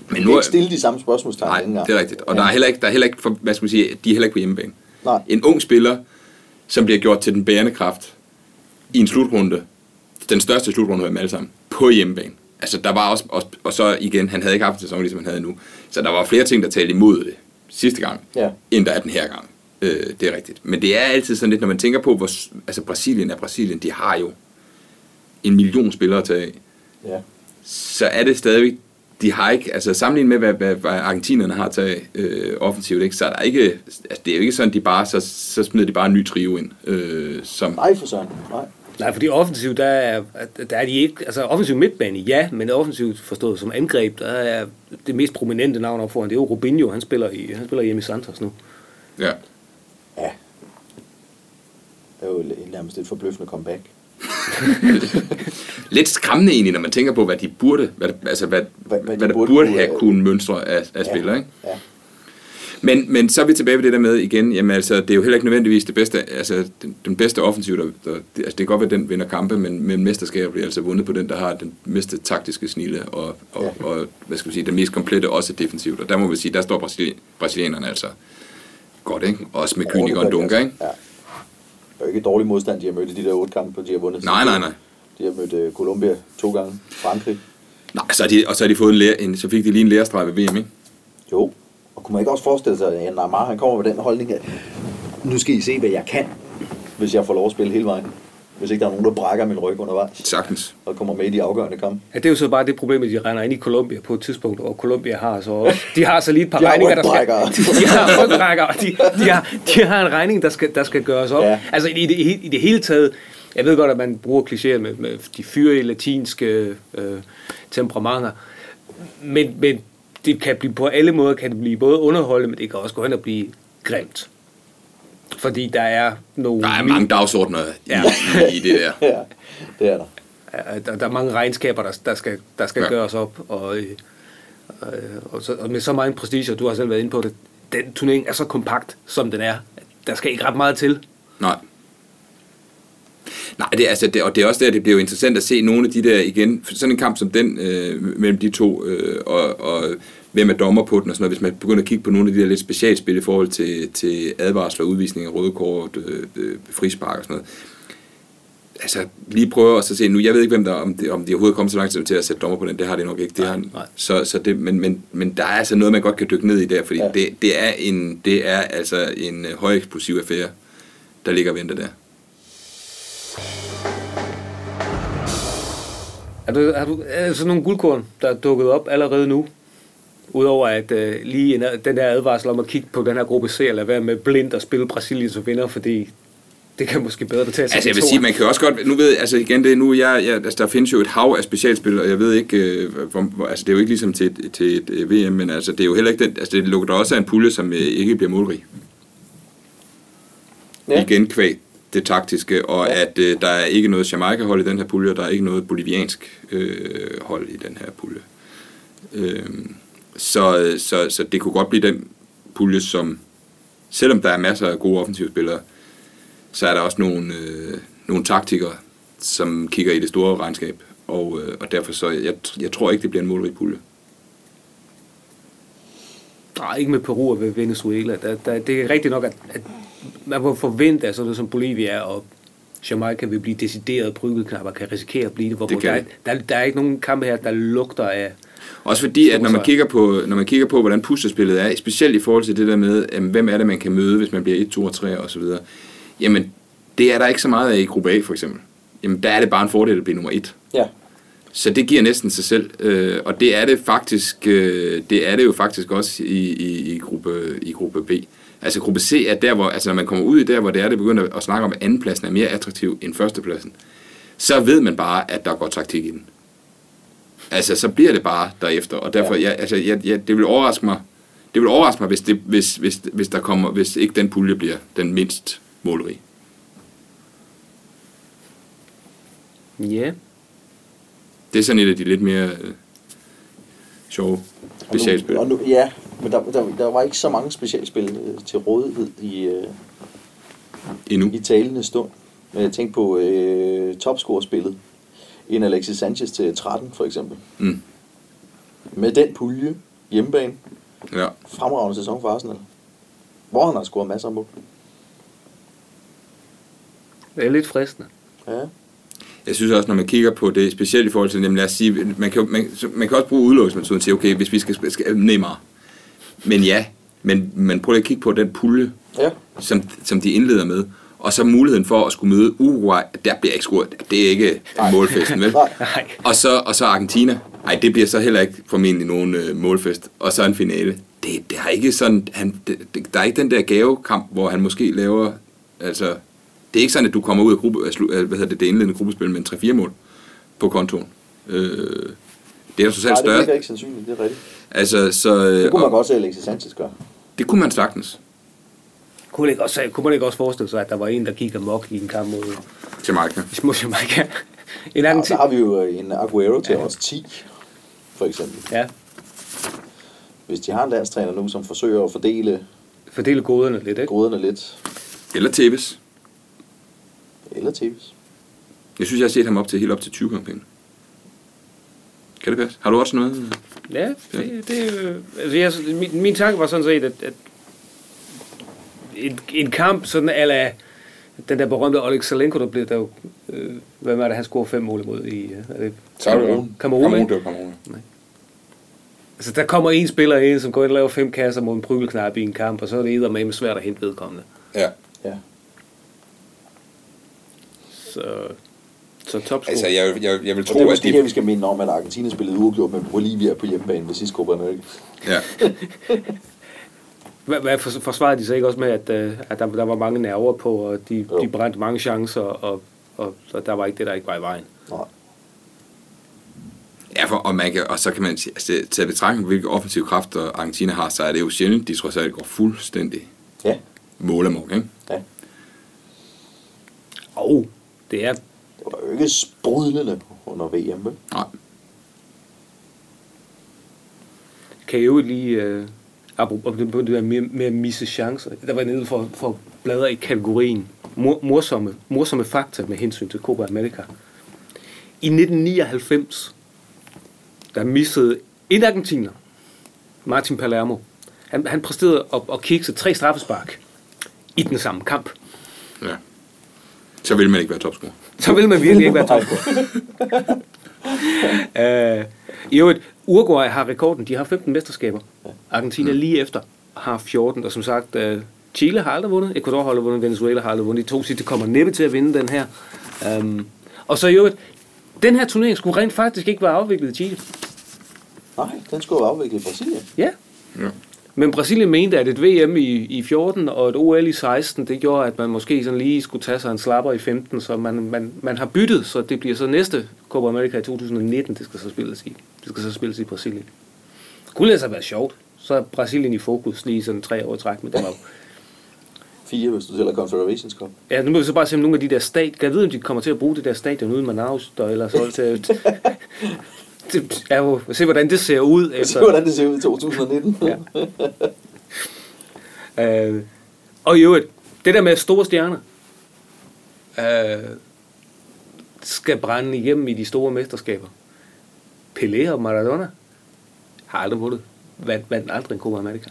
Speaker 3: Men nu er-
Speaker 4: ikke stille de samme spørgsmålstegn
Speaker 3: Nej,
Speaker 4: dengang.
Speaker 3: det er rigtigt. Og der er heller ikke, der er heller ikke for, hvad skal man sige, de er heller ikke på hjemmebane.
Speaker 4: Nej.
Speaker 3: En ung spiller, som bliver gjort til den bærende kraft i en slutrunde, den største slutrunde af dem alle sammen, på hjemmebane. Altså, der var også, også, og så igen, han havde ikke haft en sæson, ligesom han havde nu. Så der var flere ting, der talte imod det sidste gang,
Speaker 4: Ja.
Speaker 3: end der er den her gang. Øh, det er rigtigt. Men det er altid sådan lidt, når man tænker på, hvor, altså Brasilien er Brasilien, de har jo en million spillere tage af
Speaker 4: Ja.
Speaker 3: så er det stadigvæk, de har ikke, altså sammenlignet med, hvad, hvad, hvad argentinerne har taget øh, offensivt, ikke, så er der ikke, altså det er jo ikke sådan, de bare, så, så smider de bare en ny trio ind, øh, som,
Speaker 4: Nej, for søren. Nej.
Speaker 2: Nej, fordi offensivt, der er, der er de ikke, altså offensiv midtbane, ja, men offensivt forstået som angreb, der er det mest prominente navn op foran, det er jo Robinho, han spiller, i, han spiller hjemme i Santos nu.
Speaker 3: ja.
Speaker 4: Ja. Det er jo nærmest et forbløffende comeback.
Speaker 3: Lidt skræmmende egentlig, når man tænker på, hvad de burde, hvad, altså hvad,
Speaker 4: Hvad-
Speaker 3: hvad,
Speaker 4: hvad de
Speaker 3: hvad der
Speaker 4: burde
Speaker 3: burde
Speaker 4: kunne,
Speaker 3: have kunnet mønstre af, af spillere, ikke?
Speaker 4: Ja.
Speaker 3: Men, men så er vi tilbage ved det der med igen, jamen altså, det er jo heller ikke nødvendigvis det bedste, altså den, den bedste offensiv, der, der, det, altså det kan godt være, at den vinder kampe, men, men mesterskabet bliver altså vundet på den, der har den bedste taktiske snille, og, og,
Speaker 4: Ja.
Speaker 3: og hvad skal vi sige, den mest komplette også defensivt, og der må vi sige, der står Brasilien, brasilianerne altså godt, ikke? Også med Kynik og Dunga, ikke?
Speaker 4: Ja. Det er jo ikke et dårligt modstand, de har mødt i de der otte kampe, de har vundet.
Speaker 3: Nej, nej, nej.
Speaker 4: De har mødt uh, Colombia to gange, Frankrig.
Speaker 3: Nej, så de, og så har de fået en, lære, en, så fik de lige en lærestreg ved VM, ikke?
Speaker 4: Jo, og kunne man ikke også forestille sig, at Neymar han kommer med den holdning, at nu skal I se, hvad jeg kan, hvis jeg får lov at spille hele vejen. Hvis ikke der er nogen, der brækker min ryg undervejs,
Speaker 3: Sagtens.
Speaker 4: og kommer med i de afgørende kampe.
Speaker 2: Ja, det er jo så bare det problem, at de render ind i Colombia på et tidspunkt, og Colombia har så også, de har så lige et par
Speaker 4: De
Speaker 2: regninger, der skal, de, de har rygbrækker, de, de, har, de har en regning, der skal, der skal gøres op.
Speaker 4: Ja.
Speaker 2: Ja. Altså i det, i det hele taget, jeg ved godt, at man bruger klichéer med, med de fyrige latinske øh, temperamenter, men, men det kan blive på alle måder, kan det blive både underholdende, men det kan også gå hen og blive grimt. Fordi der er nogle...
Speaker 3: Der er mange dagsordner
Speaker 2: Ja.
Speaker 3: i, i det der.
Speaker 4: Ja, det er der.
Speaker 2: Der, der er mange regnskaber, der, der skal, der skal
Speaker 3: Ja.
Speaker 2: gøres op, og, øh, øh, og, så, og med så meget prestige, og du har selv været inde på det, den turnering er så kompakt, som den er. Der skal ikke ret meget til.
Speaker 3: Nej. Nej, det, er, altså, det, og det er også der, det bliver jo interessant at se nogle af de der igen, sådan en kamp som den øh, mellem de to, øh, og, og hvem er dommer på den og sådan noget, hvis man begynder at kigge på nogle af de der lidt specialspil i forhold til, til advarsler, udvisning af røde kort, øh, øh, frispark og sådan noget. Altså, lige prøve at så se nu, jeg ved ikke, hvem der, om, det, om de overhovedet kommer så langt til at sætte dommer på den, det har de nok ikke. Det
Speaker 2: Nej,
Speaker 3: har,
Speaker 2: nej.
Speaker 3: Så, så det, men, men, men der er altså noget, man godt kan dykke ned i der, fordi
Speaker 4: Ja.
Speaker 3: det, det, er en, det er altså en øh, højeksplosiv affære, der ligger og venter der.
Speaker 2: Er, du, er, du, er der sådan nogle guldkorn, der er dukket op allerede nu? Udover at øh, lige en, den der advarsel om at kigge på den her gruppe C, eller være med blind og spille Brasilien som vinder, fordi det kan måske bedre betale sig.
Speaker 3: Altså jeg vil sige, man kan jo også godt, nu ved altså igen, det er nu, jeg, jeg, altså der findes jo et hav af specialspil, og jeg ved ikke, øh, hvor, hvor, altså det er jo ikke ligesom til et, til et øh, VM, men altså det er jo heller ikke den, altså det lukker også af en pulje, som øh, ikke bliver målrig.
Speaker 4: Ja.
Speaker 3: Igen kvæg det taktiske, og
Speaker 4: ja.
Speaker 3: at øh, der er ikke noget Jamaica-hold i den her pulje, og der er ikke noget boliviansk øh, hold i den her pulje. Øh, så, så, så det kunne godt blive den pulje, som, selvom der er masser af gode offensive spillere, så er der også nogle, øh, nogle taktikere, som kigger i det store regnskab, og, øh, og derfor så, jeg, jeg tror ikke, det bliver en målrig pulje.
Speaker 2: Nej, ikke med Peru og Venezuela. Der, der, det er rigtigt nok, at, at man må forvente, at sådan noget som Bolivia og Jamaica vil blive decideret pryggelknapper, kan risikere at blive det. Hvor
Speaker 3: Det
Speaker 2: der, der, der, er ikke nogen kampe her, der lugter af...
Speaker 3: Også fordi, at når man kigger på, når man kigger på hvordan puslespillet er, specielt i forhold til det der med, jamen, hvem er det, man kan møde, hvis man bliver 1, 2 og 3 og så videre, jamen, det er der ikke så meget af i gruppe A, for eksempel. Jamen, der er det bare en fordel at blive nummer 1.
Speaker 4: Ja.
Speaker 3: Så det giver næsten sig selv, øh, og det er det faktisk, øh, det er det jo faktisk også i, i, i, gruppe, i gruppe B. Altså gruppe C er der, hvor, altså når man kommer ud i der, hvor det er, det begynder at snakke om, at andenpladsen er mere attraktiv end førstepladsen, så ved man bare, at der går taktik i den. Altså, så bliver det bare derefter, og derfor,
Speaker 4: Ja.
Speaker 3: ja. jeg, altså, jeg, jeg, det vil overraske mig, det vil overraske mig, hvis, det, hvis, hvis, hvis der kommer, hvis ikke den pulje bliver den mindst målrige.
Speaker 2: Ja,
Speaker 3: Det er sådan et af de lidt mere øh, sjove
Speaker 4: Og
Speaker 3: specialspil.
Speaker 4: nu, og nu, ja, men der, der, der var ikke så mange specialspil øh, til rådighed i, øh,
Speaker 3: Endnu.
Speaker 4: i talende stund. Men jeg tænkte på øh, topscorespillet. En Alexis Sanchez til 13 for eksempel.
Speaker 3: Mm.
Speaker 4: Med den pulje, hjemmebane,
Speaker 3: Ja.
Speaker 4: fremragende sæson for Arsenal. Hvor han har scoret masser af mål.
Speaker 2: det er lidt fristende.
Speaker 4: Ja.
Speaker 3: Jeg synes også, når man kigger på det, specielt i forhold til, jamen lad os sige, man kan, man, man kan også bruge udelukkelsesmetoden til, okay, hvis vi skal, skal, Neymar. Men ja, men, men prøv lige at kigge på den pulje,
Speaker 4: Ja.
Speaker 3: som, som de indleder med, og så muligheden for at skulle møde Uruguay, der bliver ikke scoret. Det er ikke
Speaker 4: Nej.
Speaker 3: målfesten, vel?
Speaker 4: Nej.
Speaker 3: Og så, og så Argentina. Nej, det bliver så heller ikke formentlig nogen øh, målfest. Og så en finale. Det, det har ikke sådan, han, det, der er ikke den der gavekamp, hvor han måske laver, altså, det er ikke sådan, at du kommer ud af, gruppe, hvad hedder det, det indledende gruppespil med en 3-4 mål på kontoen. Øh, det er jo så selv
Speaker 4: Nej, det
Speaker 3: større.
Speaker 4: virker ikke sandsynligt, det er rigtigt.
Speaker 3: Altså, så, øh,
Speaker 4: Det kunne man
Speaker 3: og-
Speaker 4: godt se Alexis Sanchez gøre.
Speaker 3: det kunne man sagtens.
Speaker 2: Kunne man, ikke også, kunne man ikke også forestille sig, at der var en, der gik amok i en kamp mod
Speaker 3: Jamaica.
Speaker 2: mod Jamaica? En
Speaker 4: Ja,
Speaker 2: anden ting.
Speaker 4: der har vi jo øh, en Aguero til os 10, for eksempel.
Speaker 2: Ja,
Speaker 4: Hvis de har en landstræner nu, som forsøger at fordele
Speaker 2: fordele goderne lidt, ikke?
Speaker 4: goderne lidt,
Speaker 3: Eller Tevez.
Speaker 4: eller Tevez.
Speaker 3: Jeg synes, jeg har set ham op til helt op til 20 kampagner. Kan det passe? Har du også noget?
Speaker 2: Ja, det, det er jo- altså jeg, min, min tanke var sådan set, at, at en, en kamp sådan ala den der berømte Oleg Salenko, der blev der jo, øh, hvad var det, han scorede fem mål imod i, øh, er det Kamerun,
Speaker 3: Kamerun, det var Kamerun.
Speaker 2: Altså der kommer en spiller ind, som går ind og laver fem kasser mod en prygelknap i en kamp, og så er det eddermame svært at hente vedkommende.
Speaker 3: Ja.
Speaker 4: Ja.
Speaker 2: Så, så topscore.
Speaker 3: Altså, jeg, jeg, jeg vil
Speaker 4: Og det
Speaker 3: tro,
Speaker 4: er
Speaker 3: at
Speaker 4: måske her, vi skal minde om, at Argentina spillede uafgjort med Bolivia på hjemmebane ved sidste Copa America.
Speaker 3: Ja.
Speaker 2: Hvad, hvad for- forsvarede de sig ikke også med, at, øh, at der, der var mange nerver på, og de,
Speaker 4: Jo.
Speaker 2: de brændte mange chancer, og, og så der var ikke det, der ikke var i vejen.
Speaker 4: Nej.
Speaker 3: Ja, for, og, man kan, og så kan man sige, altså, til at betragte, hvilke offensive kræfter Argentina har, så er det jo sjældent, de trods alt går fuldstændig
Speaker 4: Ja.
Speaker 3: målemok, ikke?
Speaker 4: ja.
Speaker 2: Og det er
Speaker 4: Det var jo ikke sprudlende under VM, vel?
Speaker 3: Nej.
Speaker 2: kan jo lige, øh, apropos det, det der med, med at misse chancer, der var nede for, for bladre i kategorien mor, morsomme, morsomme fakta med hensyn til Copa America. I 1999, der missede en argentiner, Martin Palermo, han, han præsterede at, at kikse tre straffespark i den samme kamp.
Speaker 3: Ja. Så vil man ikke være topscorer.
Speaker 2: Så vil man virkelig ikke være topscorer. uh, I øvrigt, Uruguay har rekorden. De har 15 mesterskaber. Argentina lige efter har 14. Og som sagt, uh, Chile har aldrig vundet. Ecuador har aldrig vundet. Venezuela har aldrig vundet. De to sidste kommer næppe til at vinde den her. Um, og så i øvrigt, den her turnering skulle rent faktisk ikke være afviklet i Chile.
Speaker 4: Nej, den skulle jo afvikle i Brasilien.
Speaker 2: Ja.
Speaker 3: Ja.
Speaker 2: Men Brasilien mente, at et VM i, i 14 og et OL i 16, det gjorde, at man måske sådan lige skulle tage sig en slapper i 15, så man, man, man har byttet, så det bliver så næste Copa America i 2019, det skal så spilles i. Det skal så spilles i Brasilien. Det kunne altså være sjovt. Så er Brasilien i fokus lige sådan tre år i træk, det var jo-
Speaker 4: Fire, hvis du tæller Confederations Cup.
Speaker 2: Ja, nu må vi så bare se, om nogle af de der stat... Kan jeg vide, om de kommer til at bruge det der stadion uden Manaus, der eller så til... det er jo... Se, hvordan det ser ud
Speaker 4: Se,
Speaker 2: efter...
Speaker 4: hvordan det ser ud i 2019.
Speaker 2: Ja. Øh, og i øvrigt, det der med store stjerner, øh, skal brænde igennem i de store mesterskaber. Pelé og Maradona har aldrig vundet. Vandt, vandt aldrig en Copa America.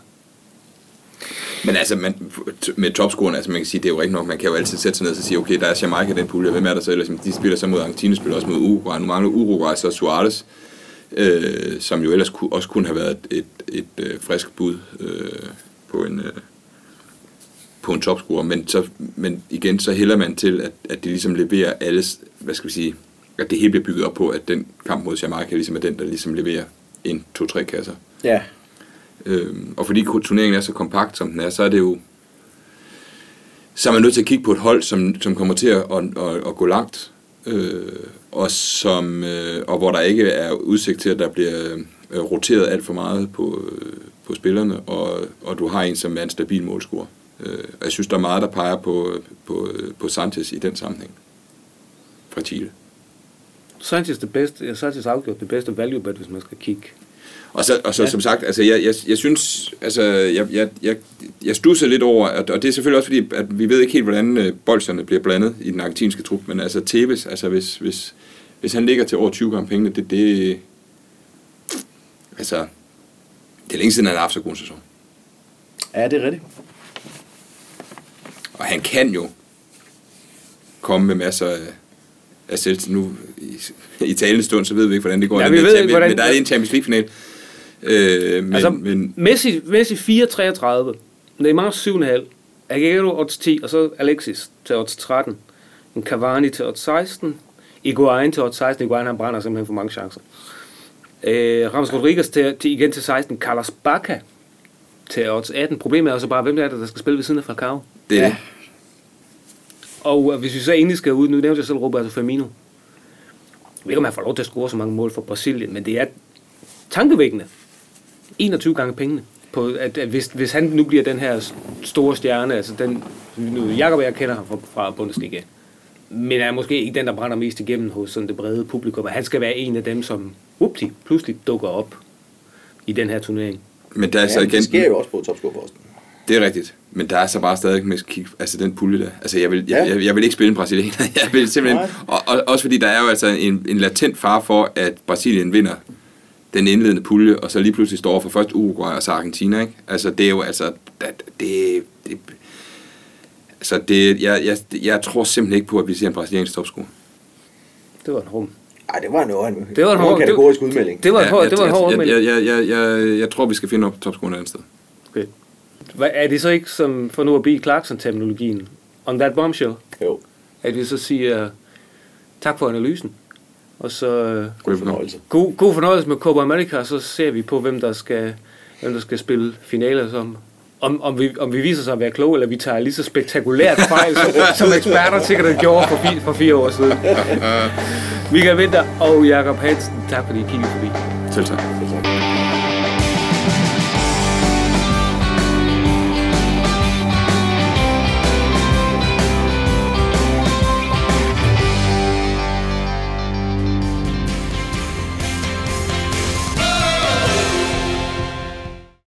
Speaker 3: Men altså, man, med topscoren, altså man kan sige, det er jo rigtigt nok, man kan jo altid sætte sig ned og sige, okay, der er Jamaica i den pulje, hvem er der så ellers? De spiller så mod Argentina, spiller også mod Uruguay. Nu mangler Uruguay så Suarez, øh, som jo ellers ku, også kunne have været et, et, et øh, frisk bud øh, på en... Øh, på en topscorer, men, så, men igen, så hælder man til, at, at de ligesom leverer alles, hvad skal vi sige, at det hele bliver bygget op på, at den kamp mod Jamaica ligesom er den, der ligesom leverer en, to, tre kasser.
Speaker 4: Ja.
Speaker 3: Øh, og fordi turneringen er så kompakt, som den er, så er det jo... Så er man nødt til at kigge på et hold, som, som kommer til at, at, at, at gå langt, øh, og, som, øh, og hvor der ikke er udsigt til, at der bliver øh, roteret alt for meget på, øh, på spillerne, og, og du har en, som er en stabil målscorer. Øh, og jeg synes, der er meget, der peger på, på, på Sanchez i den sammenhæng fra Chile.
Speaker 2: Sanchez det bedste, Sanchez afgjort det bedste value bet, hvis man skal kigge.
Speaker 3: Og så, og så
Speaker 2: Ja.
Speaker 3: som sagt, altså jeg, jeg, jeg synes, altså jeg, jeg, jeg, jeg stusser lidt over, at, og det er selvfølgelig også fordi, at vi ved ikke helt, hvordan øh, bolsjerne bliver blandet i den argentinske trup, men altså Tevez, altså hvis, hvis, hvis han ligger til over 20 gange pengene, det, det, altså, det er længe siden, han har haft så god en sæson.
Speaker 4: Ja, det er rigtigt.
Speaker 3: Og han kan jo komme med masser af, af selv nu i, i talende stund, så ved vi ikke, hvordan det går.
Speaker 2: Ja, vi ved ikke, hvordan-
Speaker 3: Men der er en Champions League-final. Øh, men,
Speaker 2: altså,
Speaker 3: men,
Speaker 2: Messi, Messi 4-33, Neymar 7,5, Aguero odds 10, og så Alexis til odds 13, en Cavani til odds 16, Iguain til odds 16, Iguain han brænder simpelthen for mange chancer. Øh, Ramos Rodriguez til, til, igen til 16, Carlos Bacca til odds 18. Problemet er så bare, hvem er det, der skal spille ved siden af Falcao?
Speaker 3: det er
Speaker 4: Ja.
Speaker 3: det.
Speaker 2: Og øh, hvis vi så endelig skal ud, nu nævnte jeg selv Roberto Firmino. Jeg ved ikke, om han får lov til at score så mange mål for Brasilien, men det er tankevækkende. 21 gange pengene. På, at, at hvis, hvis han nu bliver den her store stjerne, altså den, nu Jakob og jeg kender ham fra, fra Bundesliga, men er måske ikke den, der brænder mest igennem hos sådan det brede publikum, og han skal være en af dem, som upti, pludselig dukker op i den her turnering.
Speaker 3: Men der er så
Speaker 4: Ja,
Speaker 3: igen,
Speaker 4: det sker jo også på topscoreposten.
Speaker 3: Det er rigtigt. Men der er så bare stadig med kig, altså den pulje der. Altså jeg vil,
Speaker 4: Ja.
Speaker 3: jeg, jeg, jeg vil ikke spille en brasilianer. Jeg vil simpelthen, og, og, også fordi der er jo altså en, en latent fare for, at Brasilien vinder den indledende pulje, og så lige pludselig står for først Uruguay og så Argentina, ikke? Altså det er jo altså, det, det, det altså det, jeg, jeg, jeg tror simpelthen ikke på, at vi ser en brasiliansk topscore.
Speaker 2: Det var en rum.
Speaker 4: Ej, det var en, det var en,
Speaker 2: Det var en hård,
Speaker 4: kategorisk
Speaker 2: det,
Speaker 4: udmelding.
Speaker 2: Det var en hård,
Speaker 3: jeg,
Speaker 2: det var en hård
Speaker 3: jeg,
Speaker 2: udmelding.
Speaker 3: jeg, jeg, jeg, jeg, jeg tror, vi skal finde op topscoren et andet sted.
Speaker 2: Okay. Hvad, er det så ikke, som for nu at blive Clarkson-terminologien, on that bombshell,
Speaker 4: Jo.
Speaker 2: at vi så siger tak for analysen. Og så øh,
Speaker 4: God fornøjelse.
Speaker 2: god, god fornøjelse med Copa America, og så ser vi på, hvem der skal, hvem der skal spille finaler som. Om, om, vi, om vi viser sig at være kloge, eller vi tager lige så spektakulært fejl, som, som eksperter sikkert gjorde for, fi, for fire år siden. Michael Winter og Jakob Hansen, tak fordi I kiggede forbi.
Speaker 3: Selv tak.
Speaker 4: Så tak.